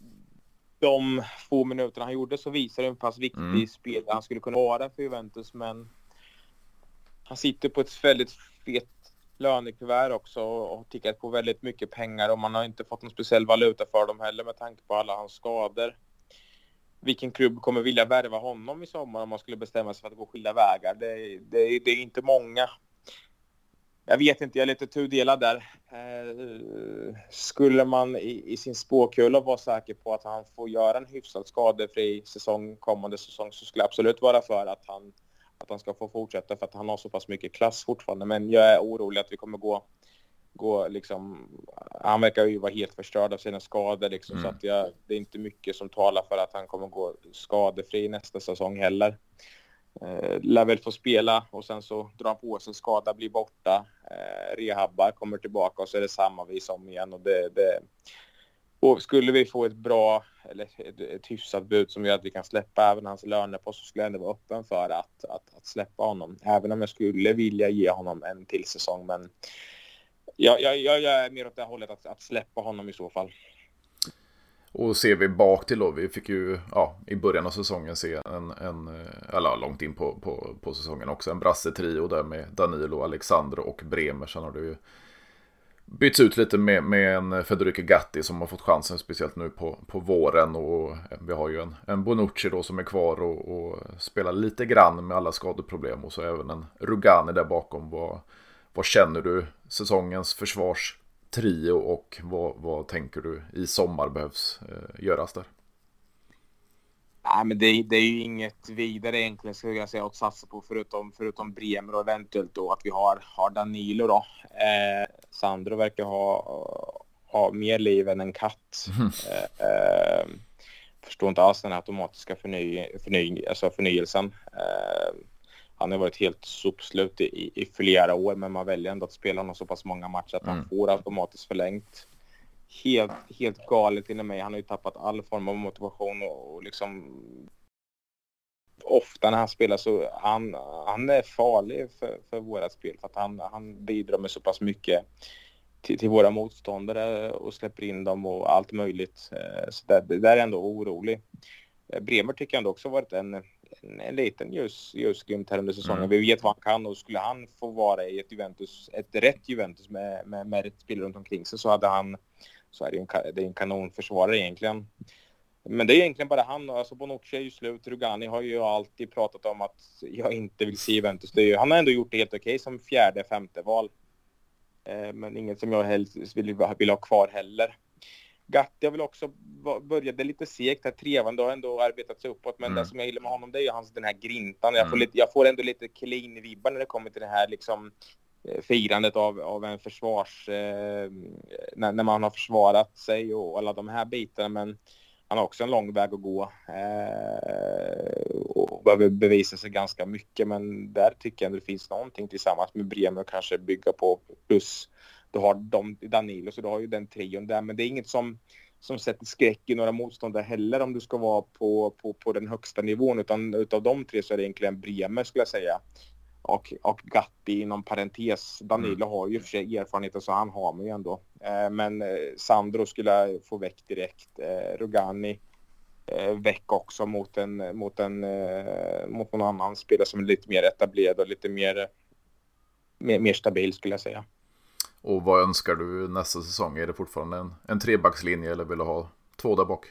de få minuterna han gjorde så visar det hur pass viktig mm. spelare han skulle kunna vara för Juventus. Men han sitter på ett väldigt fet lönekuvert också och har tickat på väldigt mycket pengar och man har inte fått någon speciell valuta för dem heller med tanke på alla hans skador. Vilken klubb kommer vilja värva honom i sommar om man skulle bestämma sig för att gå skilda vägar? Det, det, det är inte många jag vet inte, jag är lite tudelad där. Eh, skulle man i, i sin spåkula vara säker på att han får göra en hyfsat skadefri säsong kommande säsong så skulle jag absolut vara för att han, att han ska få fortsätta för att han har så pass mycket klass fortfarande. Men jag är orolig att vi kommer gå, gå liksom, han verkar ju vara helt förstörd av sina skador liksom, mm. så att jag, det är inte mycket som talar för att han kommer gå skadefri nästa säsong heller eh, lär väl få spela och sen så drar han på sig en skada, blir borta, eh, rehabbar, kommer tillbaka och så är det samma vis om igen. Och det, det, och skulle vi få ett bra, eller ett, ett hyfsat bud som gör att vi kan släppa även hans lönepost så skulle jag ändå vara öppen för att, att, att släppa honom. Även om jag skulle vilja ge honom en till säsong. Men jag, jag, jag är mer åt det hållet att, att släppa honom i så fall. Och ser vi bak till då, vi fick ju ja, i början av säsongen se en, en eh, eller långt in på, på, på säsongen också, en Brassetrio där med Danilo, Alexandro och Bremer. Sen har det ju bytts ut lite med, med en Federico Gatti som har fått chansen speciellt nu på, på våren. Och eh, vi har ju en, en Bonucci då som är kvar och, och spelar lite grann med alla skadeproblem. Och så även en Rugani där bakom. Vad, vad känner du säsongens försvars trio och vad, vad tänker du i sommar behövs eh, göras där? Nej, men det, det, är ju inget vidare egentligen skulle jag säga att satsa på förutom, förutom Bremer och eventuellt då att vi har, har Danilo då. Eh, Sandro verkar ha, ha mer liv än en katt. Mm. Eh, förstår inte alls den automatiska förny, förny, alltså förnyelsen. Eh, han har varit helt sopslut i, i flera år, men man väljer ändå att spela honom så pass många matcher att mm. han får automatiskt förlängt. Helt, helt galet inom mig. Han har ju tappat all form av motivation och, och liksom ofta när han spelar så han, han är farlig för, för våra spel för att han, han bidrar med så pass mycket till, till, våra motståndare och släpper in dem och allt möjligt. Så där, där är ändå orolig. Bremer tycker jag ändå också varit en, en, en liten ljus, ljusglimt här under säsongen. Mm. Vi vet vad han kan och skulle han få vara i ett Juventus, ett rätt Juventus med, med, med rätt spelare runt omkring sig så hade han, så är det en, det är en kanonförsvarare egentligen. Men det är egentligen bara han. Alltså Bonucci är ju slut. Rugani har ju alltid pratat om att jag inte vill se Juventus. Ju, han har ändå gjort det helt okej okay som fjärde, femte val. Eh, men inget som jag helst vill, vill ha kvar heller. Gatti har väl också började lite segt här. Trevande har ändå arbetat sig uppåt. Men mm. det som jag gillar med honom det är ju hans den här grintan. Jag får, mm. lite, jag får ändå lite clean-vibbar när det kommer till det här liksom eh, firandet av, av en försvars... Eh, när, när, man har försvarat sig och alla de här bitarna. Men han har också en lång väg att gå eh, och behöver bevisa sig ganska mycket. Men där tycker jag att det finns någonting tillsammans med Bremer kanske bygga på. Plus du har de, Danilo, så du har ju den trion där. Men det är inget som, som sätter skräck i några motståndare heller om du ska vara på, på, på den högsta nivån. Utan utav de tre så är det egentligen Bremer skulle jag säga och, och Gatti inom parentes. Danilo mm. har ju för sig erfarenheter så han har man ju ändå. Eh, men eh, Sandro skulle få väck direkt. Eh, Rugani eh, väck också mot en, mot en mot någon annan spelare som är lite mer etablerad och lite mer, mer, mer stabil skulle jag säga. Och vad önskar du nästa säsong? Är det fortfarande en, en trebackslinje eller vill du ha två där bak?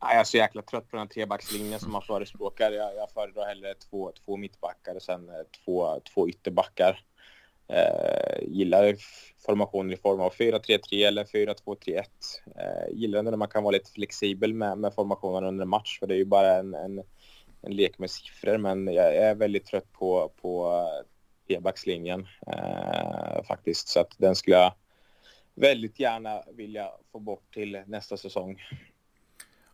Jag är så jäkla trött på den trebackslinjen som man förespråkar. Jag, jag föredrar hellre två, två mittbackar och sen eh, två, två ytterbackar. Eh, gillar formationer i form av 4-3-3 eller 4-2-3-1. Eh, gillar när man kan vara lite flexibel med, med formationen under en match för det är ju bara en, en, en lek med siffror men jag är väldigt trött på, på eh, trebackslinjen eh, Eh, faktiskt så att den skulle jag väldigt gärna vilja få bort till nästa säsong.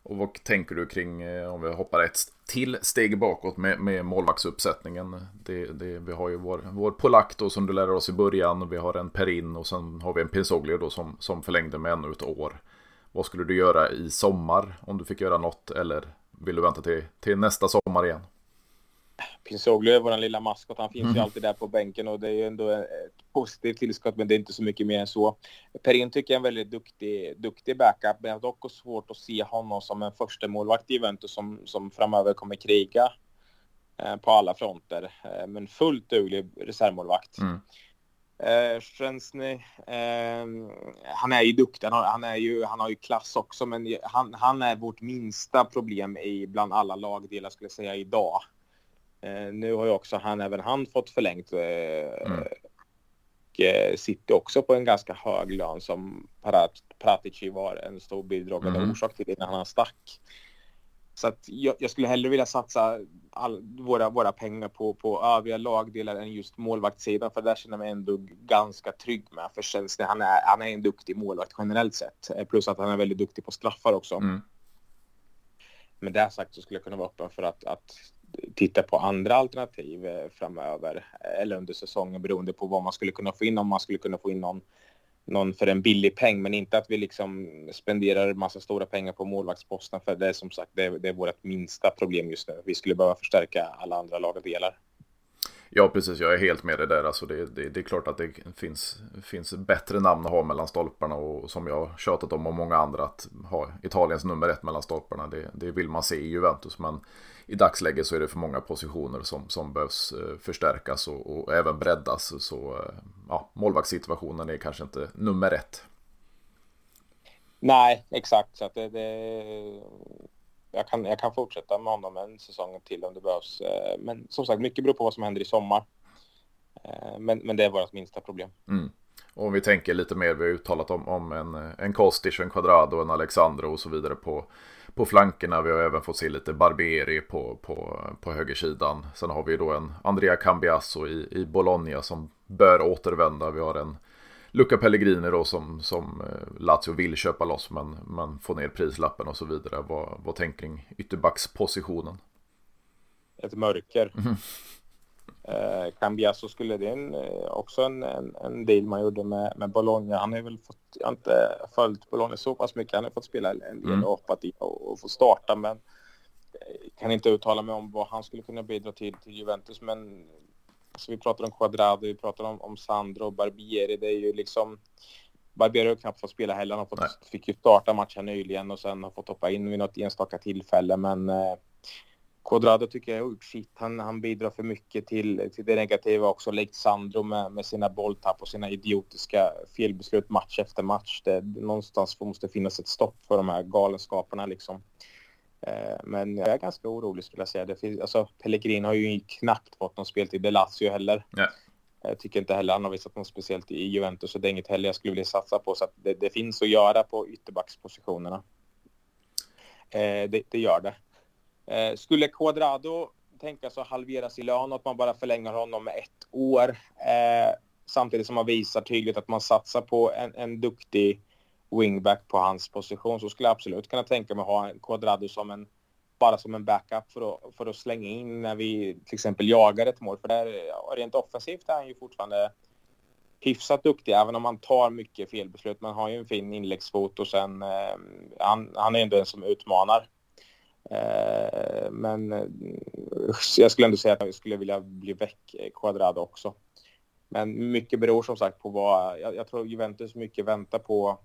Och vad tänker du kring, eh, om vi hoppar ett till steg bakåt med, med målvaktsuppsättningen? Det, det, vi har ju vår, vår polack då som du lärde oss i början. Vi har en Perin och sen har vi en Pinsoglio då som, som förlängde med ännu ett år. Vad skulle du göra i sommar om du fick göra något? Eller vill du vänta till, till nästa sommar igen? Pinsoglio är vår lilla maskot. Han finns mm. ju alltid där på bänken och det är ju ändå ett positivt tillskott, men det är inte så mycket mer än så. Perin tycker jag är en väldigt duktig, duktig backup, men jag har dock svårt att se honom som en första målvakt i Juventus som, som framöver kommer kriga eh, på alla fronter. Eh, men fullt duglig reservmålvakt. Mm. Eh, Szczęsny, eh, han är ju duktig, han har, han, är ju, han har ju klass också, men han, han är vårt minsta problem i bland alla lagdelar skulle jag säga idag. Eh, nu har ju också han, även han fått förlängt. Eh, mm. Och eh, sitter också på en ganska hög lön som Parat, Pratici var en stor bidragande mm. orsak till innan han stack. Så att jag, jag, skulle hellre vilja satsa all, våra, våra pengar på, på övriga lagdelar än just målvaktssidan för där känner jag mig ändå ganska trygg med. För känns det, han, är, han är en duktig målvakt generellt sett. Plus att han är väldigt duktig på straffar också. Mm. Med det sagt så skulle jag kunna vara öppen för att, att titta på andra alternativ eh, framöver eller under säsongen beroende på vad man skulle kunna få in om man skulle kunna få in någon, någon för en billig peng men inte att vi liksom spenderar massa stora pengar på målvaktsposten för det är som sagt det är, det är vårt minsta problem just nu. Vi skulle behöva förstärka alla andra lagdelar. Ja, precis. Jag är helt med dig där. Alltså det, det, det, är klart att det finns, finns bättre namn att ha mellan stolparna och som jag har tjatat om och många andra att ha Italiens nummer ett mellan stolparna. Det, det vill man se i Juventus, men i dagsläget så är det för många positioner som, som behövs eh, förstärkas och, och även breddas. Så eh, ja, målvaktssituationen är kanske inte nummer ett. Nej, exakt. Så att det, det, jag, kan, jag kan fortsätta med honom en säsong till om det behövs. Eh, men som sagt, mycket beror på vad som händer i sommar. Eh, men, men det är vårt minsta problem. Mm. Och om vi tänker lite mer, vi har uttalat om, om en, en Kostic, en Quadrado, en Alexandro och så vidare på på flankerna. Vi har även fått se lite Barbieri på, på, på högersidan. Sen har vi då en Andrea Cambiasso i, i Bologna som bör återvända. Vi har en Luca Pellegrini då som, som eh, Lazio vill köpa loss men, men får ner prislappen och så vidare. Vad, vad tänker kring ytterbackspositionen? Ett mörker. Mm. Eh, Cambiasso skulle det en, eh, också en, en, en deal man gjorde med, med Bologna. Han har väl fått, jag har inte följt Bologna så pass mycket. Han har fått spela en del mm. och hoppat in och, och få starta men eh, kan inte uttala mig om vad han skulle kunna bidra till till Juventus men alltså vi pratar om Quadrado, vi pratar om, om Sandro, Barbieri. Det är ju liksom... Barbieri har knappt fått spela heller. Han fått, fick ju starta matchen nyligen och sen har fått hoppa in vid något enstaka tillfälle. Men eh, Quadrado tycker jag har gjort sitt. Han, han bidrar för mycket till, till det negativa också, likt Sandro med, med sina bolltapp och sina idiotiska felbeslut match efter match. Det, någonstans måste finnas ett stopp för de här galenskaperna liksom. Eh, men jag är ganska orolig skulle jag säga. Det finns, alltså, Pellegrin har ju knappt fått någon speltid i Lazio heller. Ja. Jag tycker inte heller han har visat något speciellt i Juventus så det är inget heller jag skulle vilja satsa på. Så det, det, finns att göra på ytterbackspositionerna. Eh, det, det, gör det. Eh, skulle Quadrado tänka sig att halvera sin lön och att man bara förlänger honom med ett år eh, samtidigt som man visar tydligt att man satsar på en, en duktig wingback på hans position så skulle jag absolut kunna tänka mig att ha en Quadrado som en bara som en backup för att, för att slänga in när vi till exempel jagar ett mål. För där, rent offensivt är han ju fortfarande hyfsat duktig, även om han tar mycket felbeslut. Man har ju en fin inläggsfot och sen eh, han, han är ändå en som utmanar. Eh, men eh, jag skulle ändå säga att jag skulle vilja bli väck eh, Quadrado också. Men mycket beror som sagt på vad, jag, jag tror Juventus mycket väntar på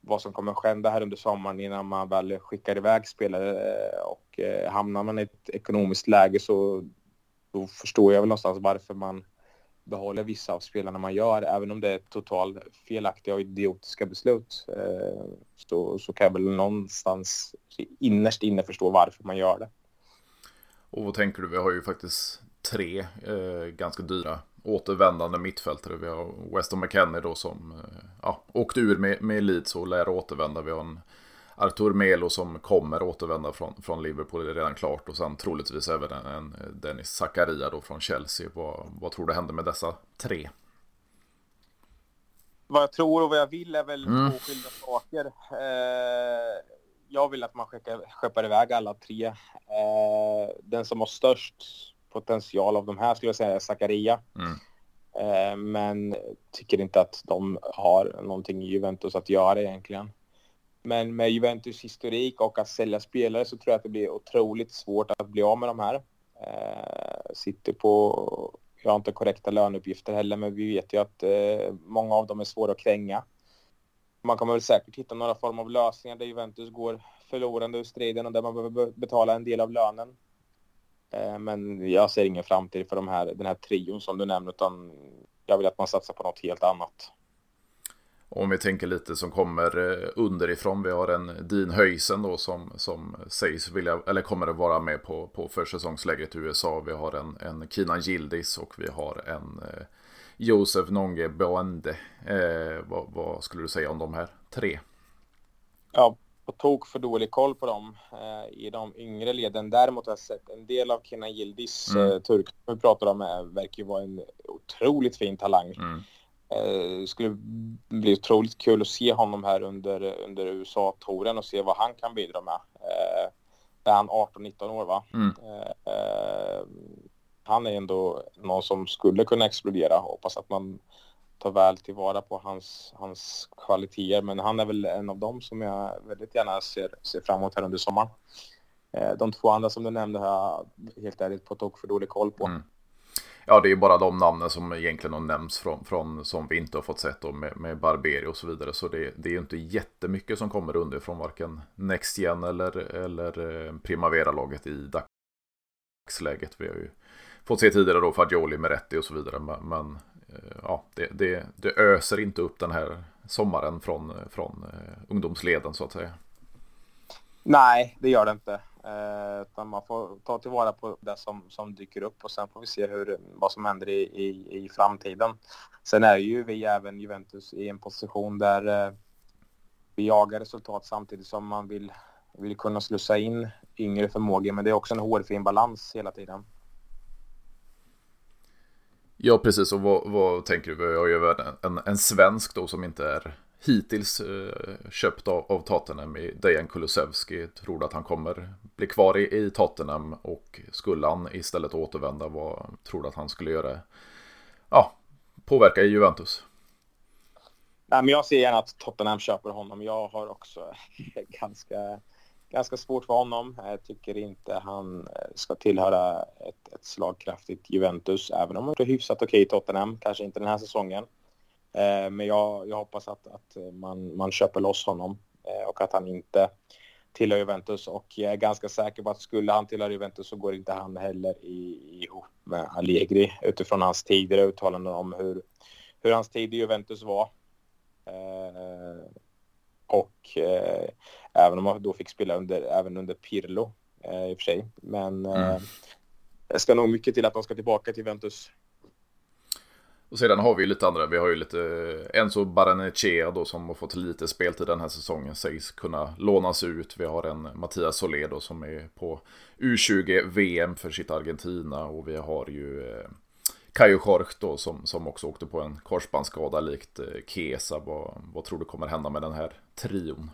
vad som kommer att skända här under sommaren innan man väl skickar iväg spelare eh, och eh, hamnar man i ett ekonomiskt läge så då förstår jag väl någonstans varför man behåller vissa av spelarna man gör, även om det är totalt felaktiga och idiotiska beslut. Eh, så, så kan jag väl någonstans innerst inne förstå varför man gör det. Och vad tänker du? Vi har ju faktiskt tre eh, ganska dyra återvändande mittfältare. Vi har Weston McKennie då som eh, ja, åkte ur med, med Leeds och lär återvända. Vi har en Artur Melo som kommer återvända från, från Liverpool, det är redan klart. Och sen troligtvis även en, en Dennis Zakaria då från Chelsea. Vad, vad tror du händer med dessa tre? Vad jag tror och vad jag vill är väl mm. två skilda saker. Eh, jag vill att man skickar, skeppar iväg alla tre. Eh, den som har störst potential av de här skulle jag säga är Zakaria. Mm. Eh, men tycker inte att de har någonting i Juventus att göra egentligen. Men med Juventus historik och att sälja spelare så tror jag att det blir otroligt svårt att bli av med de här. Eh, sitter på, jag har inte korrekta löneuppgifter heller, men vi vet ju att eh, många av dem är svåra att kränga. Man kommer väl säkert hitta några form av lösningar där Juventus går förlorande ur striden och där man behöver betala en del av lönen. Eh, men jag ser ingen framtid för de här, den här trion som du nämnde, utan jag vill att man satsar på något helt annat. Om vi tänker lite som kommer eh, underifrån. Vi har en Dean Höjsen då som, som sägs vilja, eller kommer att vara med på, på försäsongsläget i USA. Vi har en, en Kinan Gildis och vi har en eh, Josef Nonge Boende. Eh, vad, vad, skulle du säga om de här tre? Ja, på tok för dålig koll på dem eh, i de yngre leden. Däremot har jag sett en del av Kenan Yildiz, mm. eh, turk vi pratar om, är, verkar ju vara en otroligt fin talang. Mm. Eh, skulle bli otroligt kul att se honom här under, under USA-touren och se vad han kan bidra med. Eh, är han 18-19 år va? Mm. Eh, eh, han är ändå någon som skulle kunna explodera. Hoppas att man tar väl tillvara på hans, hans kvaliteter. Men han är väl en av dem som jag väldigt gärna ser, ser fram emot här under sommaren. Eh, de två andra som du nämnde har jag helt ärligt på tok för dålig koll på. Mm. Ja, det är ju bara de namnen som egentligen har nämnts från, från som vi inte har fått sett då med, med Barberi och så vidare. Så det, det är ju inte jättemycket som kommer underifrån varken Next Gen eller, eller eh, Primavera-laget i dagsläget. Vi har ju fått se tidigare då Fagioli, Meretti och så vidare. Men, men Eh, ja, det, det, det, öser inte upp den här sommaren från, från eh, ungdomsleden så att säga. Nej, det gör det inte. Eh, utan man får ta tillvara på det som, som dyker upp och sen får vi se hur, vad som händer i, i, i framtiden. Sen är ju vi även Juventus i en position där eh, vi jagar resultat samtidigt som man vill, vill kunna slussa in yngre förmågor. Men det är också en hårfin balans hela tiden. Ja, precis. Och vad, vad tänker du? Vi har ju en, en svensk då som inte är hittills eh, köpt av, av Tottenham i Dejan Kulusevski. Tror du att han kommer bli kvar i, i Tottenham och skulle han istället återvända, vad tror du att han skulle göra? Ja, påverka i Juventus? Nej, men jag ser gärna att Tottenham köper honom. Jag har också [laughs] ganska ganska svårt för honom. Jag tycker inte han eh, ska tillhöra ett, ett slagkraftigt Juventus, även om han är hyfsat okej i Tottenham. Kanske inte den här säsongen. Eh, men jag, jag hoppas att, att man, man köper loss honom eh, och att han inte tillhör Juventus och jag är ganska säker på att skulle han tillhöra Juventus så går inte han heller ihop med Allegri utifrån hans tidigare uttalanden om hur, hur hans tid i Juventus var. Eh, och eh, även om han då fick spela under, även under Pirlo eh, i och för sig. Men mm. Eh, det ska nog mycket till att de ska tillbaka till Juventus. Och sedan har vi lite andra, vi har ju lite Enzo Baranechea då som har fått lite speltid den här säsongen sägs kunna lånas ut. Vi har en Mattias Soledo som är på U20 VM för sitt Argentina och vi har ju eh, Kajo Jorch då som, som också åkte på en korsbandsskada likt eh, Kesa. Vad, vad tror du kommer hända med den här trion?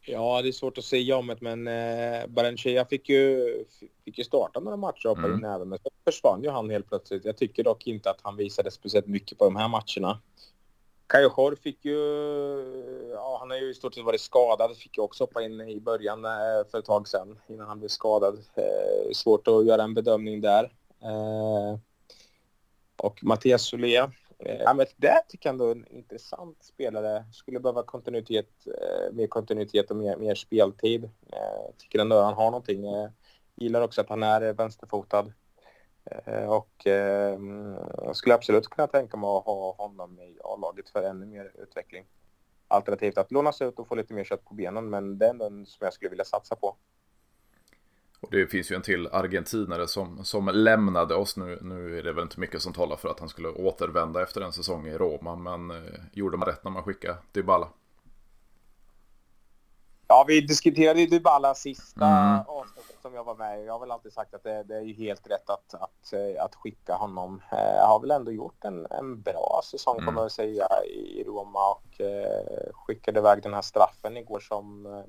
Ja, det är svårt att säga om det, men eh, Barenchea fick ju, fick ju starta några matcher på mm. även, men så försvann ju han helt plötsligt. Jag tycker dock inte att han visade speciellt mycket på de här matcherna. Kajo fick ju, ja han har ju i stort sett varit skadad, fick ju också hoppa in i början eh, för ett tag sedan innan han blev skadad. Eh, svårt att göra en bedömning där. Eh, och Mattias Solé Eh, Eh, ja, men det tycker jag ändå är en intressant spelare. Skulle behöva kontinuitet, eh, mer kontinuitet och mer, mer speltid. Eh, tycker ändå han har någonting. Gillar också att han är vänsterfotad. Och jag skulle absolut kunna tänka mig att ha honom i A-laget för ännu mer utveckling. Alternativt att lånas ut och få lite mer kött på benen, men det är den som jag skulle vilja satsa på. Och det finns ju en till argentinare som, som lämnade oss. Nu, nu är det väl inte mycket som talar för att han skulle återvända efter en säsong i Roma. Men eh, gjorde man rätt när man skickade Dybala? Ja, vi diskuterade ju Dybala sista mm. avsnittet som jag var med. Jag har väl alltid sagt att det, det är ju helt rätt att, att, eh, att skicka honom. Eh, jag har väl ändå gjort en, en bra säsong, mm. kommer jag säga, i Roma och eh, skickade iväg den här straffen igår som eh,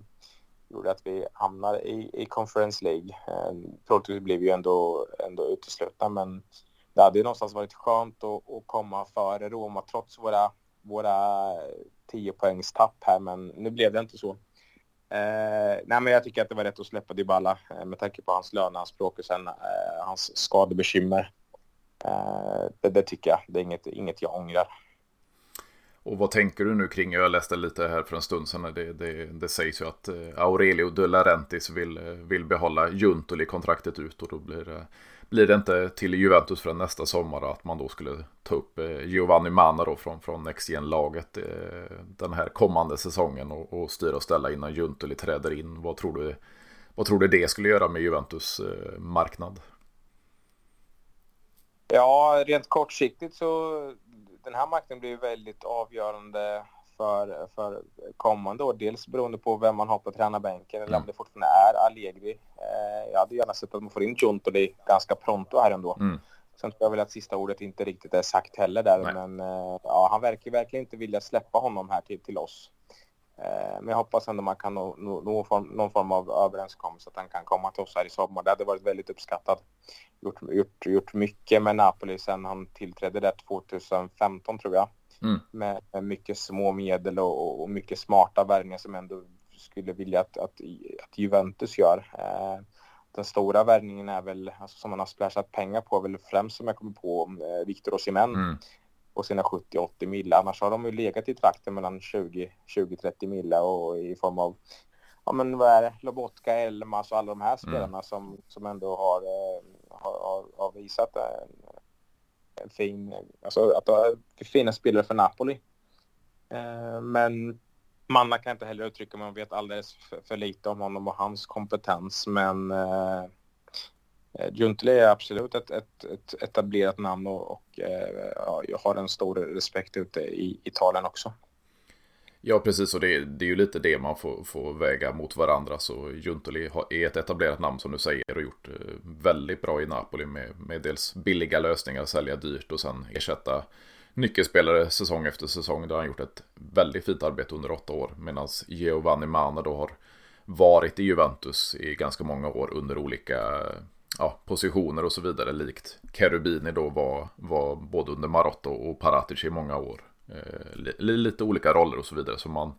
gjorde att vi hamnade i, i Conference League. Eh, Troligtvis blev ju ändå, ändå uteslutna men det hade ju någonstans varit skönt att, att komma före Roma trots våra, våra 10 poängs tapp här men nu blev det inte så. Eh, nej men jag tycker att det var rätt att släppa Dybala eh, med tanke på hans löneanspråk och sen eh, hans skadebekymmer. Eh, det, det, tycker jag, det är inget, inget jag ångrar. Och vad tänker du nu kring, jag läste lite här för en stund sedan, det, det, det sägs ju att eh, Aurelio de Laurentiis vill, eh, vill behålla Juntoli kontraktet ut och då blir det, blir det inte till Juventus förrän nästa sommar att man då skulle ta upp eh, Giovanni Mana då från, från Next laget den här kommande säsongen och, och styra och ställa innan Juntoli träder in. Vad tror du, vad tror du det skulle göra med Juventus marknad? Ja, rent kortsiktigt så den här marknaden blir väldigt avgörande för, för kommande år. Dels beroende på vem man har på tränarbänken eller om mm. det fortfarande är Allegri. Eh, jag hade gärna sett att man får in Giuntoli ganska pronto här ändå. Mm. Sen tror jag väl att sista ordet inte riktigt är sagt heller där, Nej. men eh, ja, han verkar verkligen inte vilja släppa honom här till, till oss. Eh, men jag hoppas ändå man kan nå, nå, nå form, någon form av överenskommelse att han kan komma till oss här i sommar. Det hade varit väldigt uppskattat. Gjort, gjort, gjort mycket med Napoli sen han tillträdde där 2015 tror jag. Mm. Med, med, mycket små medel och, och mycket smarta värvningar som ändå skulle vilja att, att, att Juventus gör. Eh, den stora värvningen är väl, alltså, som man har splashat pengar på, väl främst som jag kommer på, eh, Victor Osimhen. Mm på sina 70-80 mille. Annars har de ju legat i trakten mellan 20-30 mille och i form av ja men vad är det, Lobotka, Elmas och alla de här mm. spelarna mm. som, som ändå har, eh, har, har, visat en, en fin, alltså att är fina spelare för Napoli. Eh, men Manna kan inte heller uttrycka, man vet alldeles för, för, lite om honom och hans kompetens men eh, Eh, Juntele är absolut ett, ett, ett etablerat namn och, och eh, ja, jag har en stor respekt ute i Italien också. Ja, precis. Och det, det är ju lite det man får, får väga mot varandra. Så Juntoli är ett etablerat namn som du säger och gjort eh, väldigt bra i Napoli med, med dels billiga lösningar, sälja dyrt och sen ersätta nyckelspelare säsong efter säsong. Där han gjort ett väldigt fint arbete under åtta år. Medan Giovanni Mana då har varit i Juventus i ganska många år under olika ja, positioner och så vidare. Likt Cherubini då var, var både under Marotto och Paratici i många år. Eh, lite olika roller och så vidare. Så man,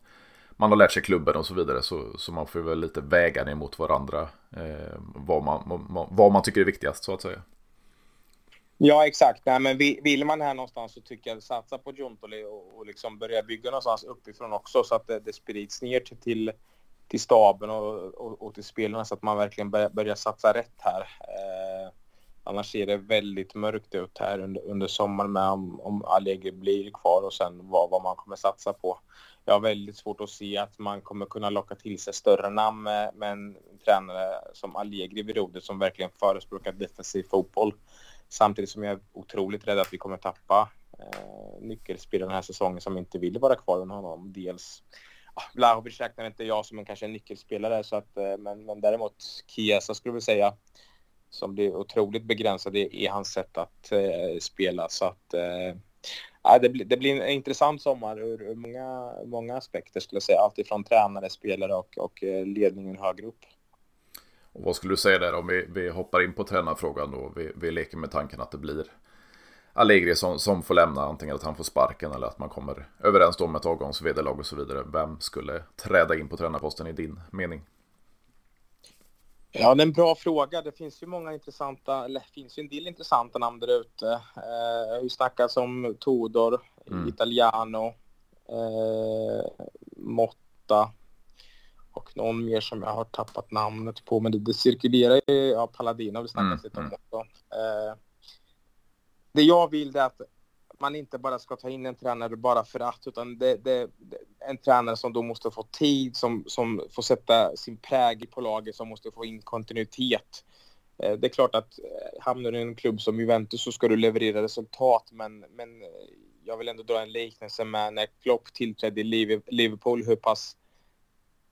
man har lärt sig klubben och så vidare. Så, så man får väl lite väga ner mot varandra. Eh, vad, man, vad man tycker är viktigast så att säga. Ja, exakt. Nej, men vill man här någonstans så tycker jag satsa på Jontoli och, och liksom börja bygga någonstans uppifrån också så att det, det sprids ner till, till, till staben och, och, och, till spelarna så att man verkligen börjar, börjar satsa rätt här. Eh, annars ser det väldigt mörkt ut här under, under sommaren med om, om Allegri blir kvar och sen vad, vad man kommer satsa på. Jag har väldigt svårt att se att man kommer kunna locka till sig större namn med, med en tränare som Allegri vid rodret som verkligen förespråkar defensiv fotboll. Samtidigt som jag är otroligt rädd att vi kommer tappa eh, nyckelspelare den här säsongen som inte vill vara kvar med honom. Dels Vlahovic Blahovic räknar inte jag som en kanske en nyckelspelare så att, eh, men, men däremot Chiesa skulle jag säga som blir otroligt begränsad i, i hans sätt att eh, spela så att eh, det, blir, det blir en intressant sommar ur många, många aspekter skulle jag säga. Alltifrån tränare, spelare och, och eh, ledningen högre upp. Och vad skulle du säga där om vi, vi hoppar in på tränarfrågan då? Vi, vi leker med tanken att det blir Allegri som, som får lämna, antingen att han får sparken eller att man kommer överens om ett avgångsvederlag och så vidare. Vem skulle träda in på tränarposten i din mening? Ja, det är en bra fråga. Det finns ju många intressanta, eller finns ju en del intressanta namn där ute. Eh, har ju snackats om Todor, mm. Italiano, eh, Motta, och någon mer som jag har tappat namnet på. Men det, det cirkulerar ju, ja, Paladino har vi snackat mm. lite om mm. också. Eh, det jag vill är att man inte bara ska ta in en tränare bara för att, utan det, det, en tränare som då måste få tid, som, som får sätta sin prägel på laget, som måste få in kontinuitet. Eh, det är klart att eh, hamnar du i en klubb som Juventus så ska du leverera resultat, men, men eh, jag vill ändå dra en liknelse med när Klopp tillträdde i Liverpool, hur pass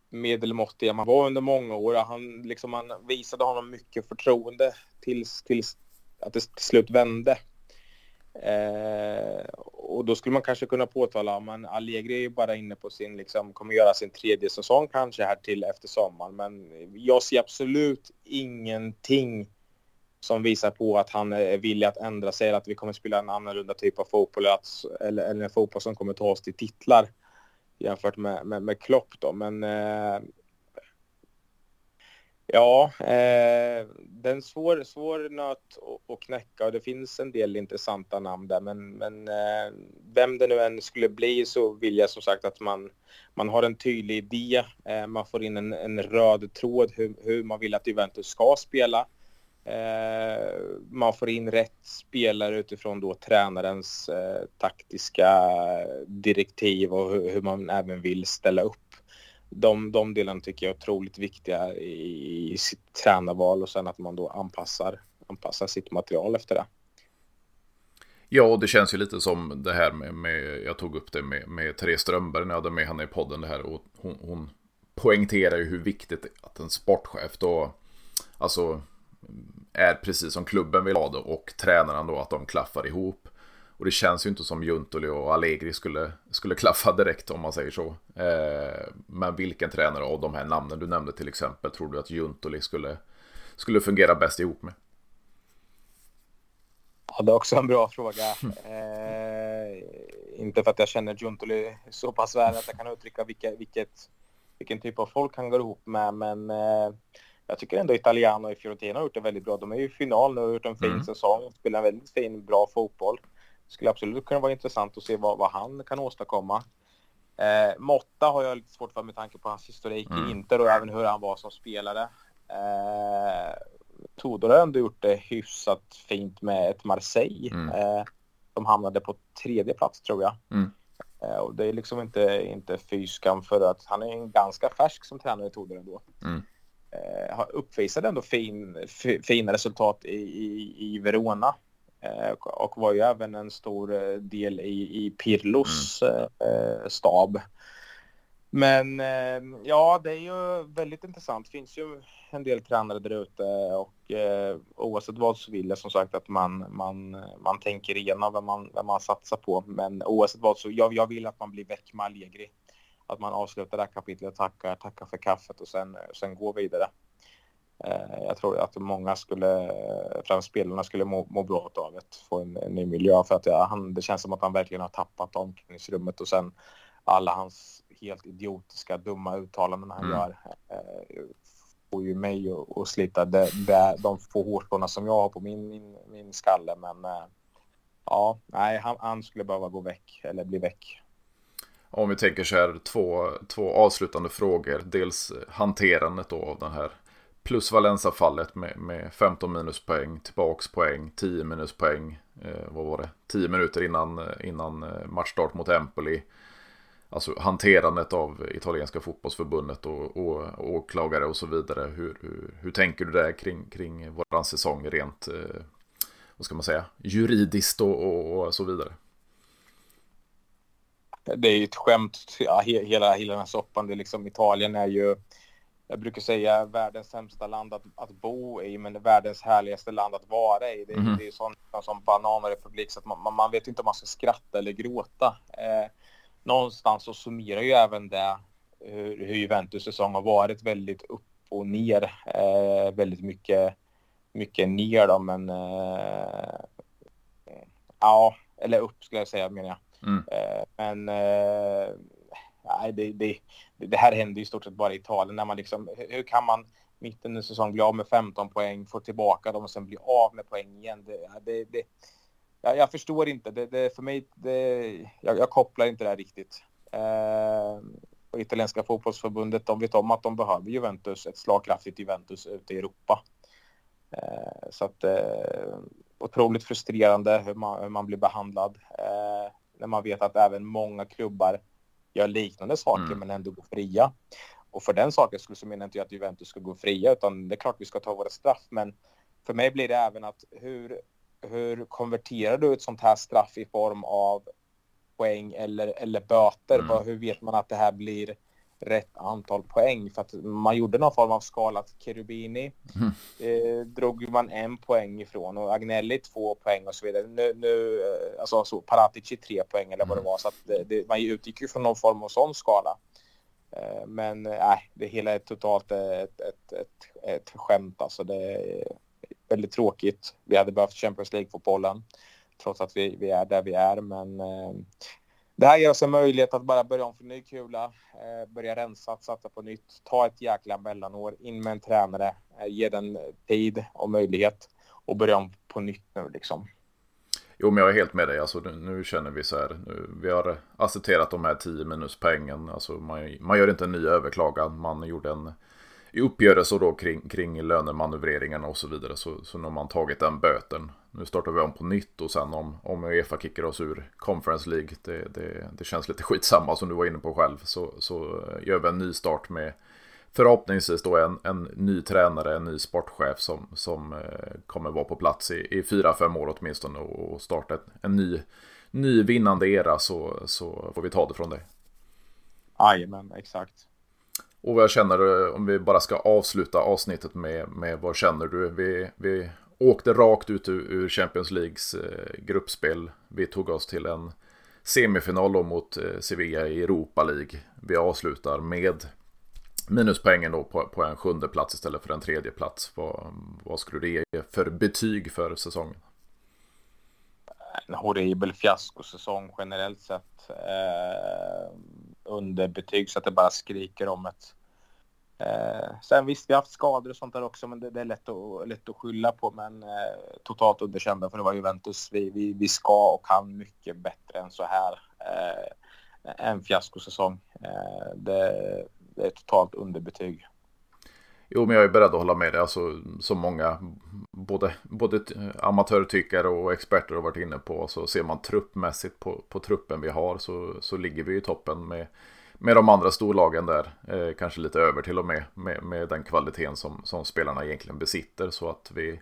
medelmåttiga man var under många år. Han, liksom, man visade honom mycket förtroende tills, tills att det till slut vände. Eh, och då skulle man kanske kunna påtala, men Allegri är ju bara inne på sin, liksom, kommer göra sin tredje säsong kanske här till efter sommaren. Men jag ser absolut ingenting som visar på att han är villig att ändra sig eller att vi kommer spela en annorlunda typ av fotboll eller, eller, eller en fotboll som kommer ta oss till titlar jämfört med, med, med Klopp då. Men eh, ja, eh, det är en svår, svår nöt att, att knäcka och det finns en del intressanta namn där. Men, men eh, vem det nu än skulle bli så vill jag som sagt att man, man har en tydlig idé. Eh, man får in en, en röd tråd hur, hur man vill att Juventus ska spela. Eh, man får in rätt spelare utifrån då tränarens eh, taktiska eh, direktiv och hur, hur, man även vill ställa upp. De, de delarna tycker jag är otroligt viktiga i, i sitt tränarval och sen att man då anpassar, anpassar sitt material efter det. Ja, och det känns ju lite som det här med, med jag tog upp det med, med Therese Strömberg när jag hade med henne i podden det här och hon, hon poängterar ju hur viktigt det är att en sportchef då, alltså är precis som klubben vill ha det och tränaren då att de klaffar ihop. Och det känns ju inte som Juntoli och Allegri skulle, skulle klaffa direkt om man säger så. Eh, men vilken tränare av de här namnen du nämnde till exempel tror du att Juntoli skulle, skulle fungera bäst ihop med? Ja, det är också en bra fråga. Eh, inte för att jag känner Juntoli så pass väl att jag kan uttrycka vilka, vilket, vilken typ av folk han går ihop med, men eh, jag tycker ändå Italiano i Fiorentina har gjort det väldigt bra. De är ju i final nu och har gjort en fin mm. säsong. Spelar en väldigt fin, bra fotboll. Skulle absolut kunna vara intressant att se vad, vad han kan åstadkomma. Eh, Motta har jag lite svårt för med tanke på hans historik mm. i Inter och även hur han var som spelare. Eh, Tudor har ändå gjort det hyfsat fint med ett Marseille. Mm. Eh, de hamnade på tredje plats tror jag. Mm. Eh, och det är liksom inte, inte fyskam för att han är ganska färsk som tränare Tudor ändå. Mm eh, uppvisade ändå fin, fina resultat i, i, i Verona. Eh, och var ju även en stor eh, del i, i Pirlos mm. eh, stab. Men ja, det är ju väldigt intressant. Det finns ju en del tränare där ute och eh, oavsett vad så vill jag som sagt att man, man, man tänker igenom vem man, vem man satsar på. Men oavsett vad så jag, jag vill att man blir väck med Allegri att man avslutar det här kapitlet, tackar, tackar för kaffet och sen, sen går vidare. Eh, jag tror att många skulle, främst spelarna, skulle må, må bra av att få en, en ny miljö för att ja, han, det känns som att han verkligen har tappat omklädningsrummet och sen alla hans helt idiotiska, dumma uttalanden han mm. gör eh, får ju mig att slita det, det, de få hårstråna som jag har på min, min, min skalle. Men eh, ja, nej, han, han skulle behöva gå väck eller bli väck. Om vi tänker så här, två, två avslutande frågor. Dels hanterandet då av den här plus Valenza-fallet med, med 15 minuspoäng, tillbaks poäng, 10 minuspoäng. Eh, vad var det? 10 minuter innan, eh, innan eh, matchstart mot Empoli. Alltså hanterandet av italienska fotbollsförbundet och, och åklagare och så vidare. Hur, hur, hur tänker du där kring, kring våran säsong rent, eh, vad ska man säga, juridiskt och, och, och så vidare? Det är ju ett skämt, ja, hela, hela den här soppan. Det är liksom, Italien är ju jag brukar säga världens sämsta land att, att bo i, men världens härligaste land att vara i. Det, mm. det är sånt som bananrepublik så att man, man, vet inte om man ska skratta eller gråta. Eh, någonstans så summerar ju även det hur, hur Juventus säsong har varit väldigt upp och ner. Eh, väldigt mycket, mycket ner då, men eh, ja, eller upp skulle jag säga menar jag. Mm. Eh, men eh, nej, det, det, det här händer i stort sett bara i Italien. När man liksom, hur kan man mitt under säsongen bli av med 15 poäng, få tillbaka dem och sen bli av med poäng igen? Det, det, det jag, jag, förstår inte. Det, det för mig, det, jag, jag, kopplar inte det här riktigt. Eh, och italienska fotbollsförbundet, de vet om att de behöver Juventus, ett slagkraftigt Juventus ute i Europa. Eh, så att eh, otroligt frustrerande hur man, hur man blir behandlad. Eh, när man vet att även många klubbar gör liknande saker mm. men ändå går fria. Och för den saken skulle så menar inte jag att Juventus ska gå fria utan det är klart vi ska ta våra straff men för mig blir det även att hur, hur konverterar du ett sånt här straff i form av poäng eller, eller böter? Mm. Hur vet man att det här blir rätt antal poäng för att man gjorde någon form av skala att Cherubini mm. eh, drog man en poäng ifrån och Agnelli två poäng och så vidare. Nu, nu eh, alltså så Paratici tre poäng eller vad det mm. var så att det, det, man utgick ju från någon form av sån skala. Eh, men nej, eh, det hela är totalt ett, ett, ett, ett skämt alltså. Det är väldigt tråkigt. Vi hade behövt Champions League-fotbollen trots att vi, vi är där vi är men eh, det här ger oss en möjlighet att bara börja om från ny kula, eh, börja rensa, satsa på nytt, ta ett jäkla mellanår, in med en tränare, eh, ge den tid och möjlighet och börja om på nytt nu liksom. Jo, men jag är helt med dig. Alltså, nu, nu känner vi så här. Nu, vi har accepterat de här 10 minuspoängen. Alltså, man, man gör inte en ny överklagan. Man gjorde en uppgörelse då kring, kring lönemanövreringarna och så vidare. Så, så nu har man tagit den böten. Nu startar vi om på nytt och sen om, om Uefa kickar oss ur Conference League. Det, det, det känns lite skitsamma som du var inne på själv. Så, så gör vi en ny start med förhoppningsvis då en, en ny tränare, en ny sportchef som, som eh, kommer vara på plats i, i fyra, fem år åtminstone och starta ett, en ny, ny vinnande era så, så får vi ta det från det. Jajamän, exakt. Och vad känner du, om vi bara ska avsluta avsnittet med, med vad känner du? Vi, vi åkte rakt ut ur Champions Leagues eh, gruppspel. Vi tog oss till en semifinal då mot eh, Sevilla i Europa League. Vi avslutar med minuspoängen då på, på en sjunde plats istället för en tredje plats. Vad, vad skulle det ge för betyg för säsongen? En horribel fiaskosäsong generellt sett. Eh, underbetyg så att det bara skriker om ett. Eh, sen visst, vi har haft skador och sånt där också, men det, det är lätt att, lätt att skylla på. Men eh, totalt underkända för det var Juventus. Vi, vi, vi ska och kan mycket bättre än så här. Eh, en fiaskosäsong. Eh, det, det är totalt underbetyg. Jo, men jag är beredd att hålla med dig. Alltså, som många, både, både amatörtyckare och experter har varit inne på, så ser man truppmässigt på, på truppen vi har så, så ligger vi i toppen med, med de andra storlagen där. Eh, kanske lite över till och med, med, med den kvaliteten som, som spelarna egentligen besitter. Så att vi,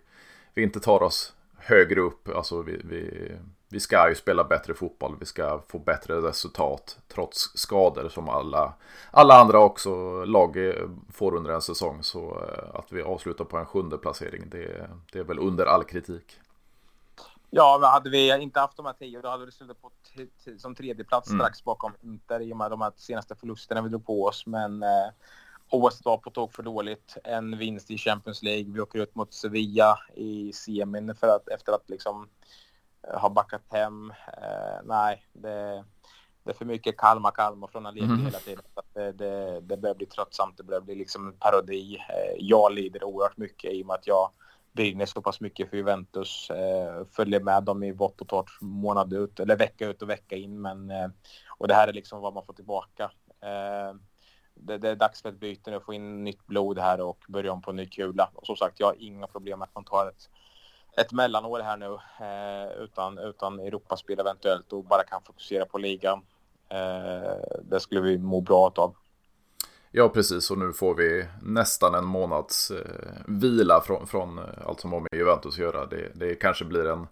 vi inte tar oss högre upp. Alltså vi, vi, vi ska ju spela bättre fotboll, vi ska få bättre resultat trots skador som alla, alla andra också lag eh, får under en säsong. Så eh, att vi avslutar på en sjunde placering, det, det är väl under all kritik. Ja, men hade vi inte haft de här tio, då hade vi slutat på som tredje plats mm. strax bakom Inter i och med de här senaste förlusterna vi drog på oss. Men eh, oavsett var på tok för dåligt. En vinst i Champions League. Vi åker ut mot Sevilla i semin för att, efter att liksom ha backat hem. Eh, nej, det, det är för mycket Kalmar, Kalmar från Allegri Mhm. hela tiden. Det, det, det börjar bli tröttsamt, det börjar bli liksom en parodi. Eh, Jag lider oerhört mycket i och med att jag brinner så pass mycket för Juventus. Eh, följer med dem i vått och torrt månad ut, eller vecka ut och vecka in. Men, eh, och det här är liksom vad man får tillbaka. Eh, det, det är dags för ett byte nu, få in nytt blod här och börja om på en ny kula. Och som sagt, jag har inga problem med att man tar ett, ett mellanår här nu eh, utan, utan Europaspel eventuellt och bara kan fokusera på ligan. Eh, det skulle vi må bra av. Ja, precis. Och nu får vi nästan en månads eh, vila från, från eh, allt som har med Juventus att göra. Det, det kanske blir en,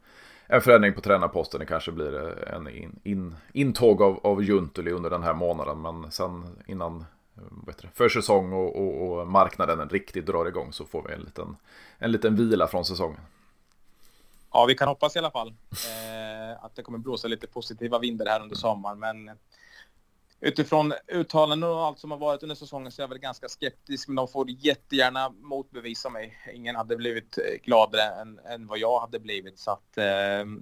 en förändring på tränarposten. Det kanske blir eh, en in, in, intåg av, av Juntuli under den här månaden. Men sen innan eh, försäsong och, och, och marknaden riktigt drar igång så får vi en liten, en liten vila från säsongen. Ja, vi kan hoppas i alla fall eh, att det kommer blåsa lite positiva vindar här under sommaren. Men utifrån uttalanden och allt som har varit under säsongen så är jag väl ganska skeptisk. Men de får jättegärna motbevisa mig. Ingen hade blivit eh, gladare än, än vad jag hade blivit. Så att, eh,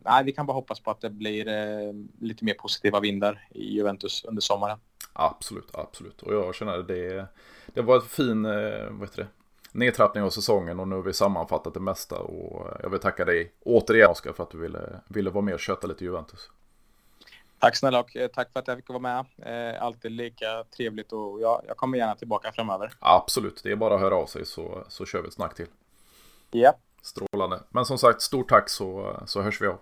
nej, vi kan bara hoppas på att det blir eh, lite mer positiva vindar i Juventus under sommaren. Absolut, absolut. Och jag känner att det, det var en fin eh, vad heter det, nedtrappning av säsongen och nu har vi sammanfattat det mesta. Och jag vill tacka dig återigen Oskar för att du ville, ville vara med och köta lite Juventus. Tack snälla och eh, tack för att jag fick vara med. Eh, alltid lika trevligt och ja, jag kommer gärna tillbaka framöver. Absolut, det är bara att höra av sig så, så kör vi ett snack till. Ja. Strålande. Men som sagt, stort tack så, så hörs vi av.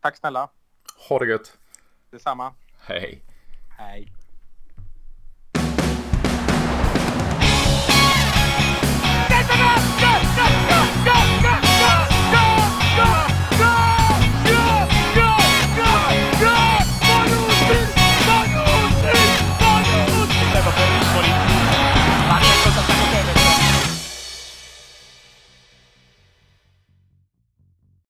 Tack snälla. Ha det gött. Detsamma. Hej. Hej. Go, go, go, go!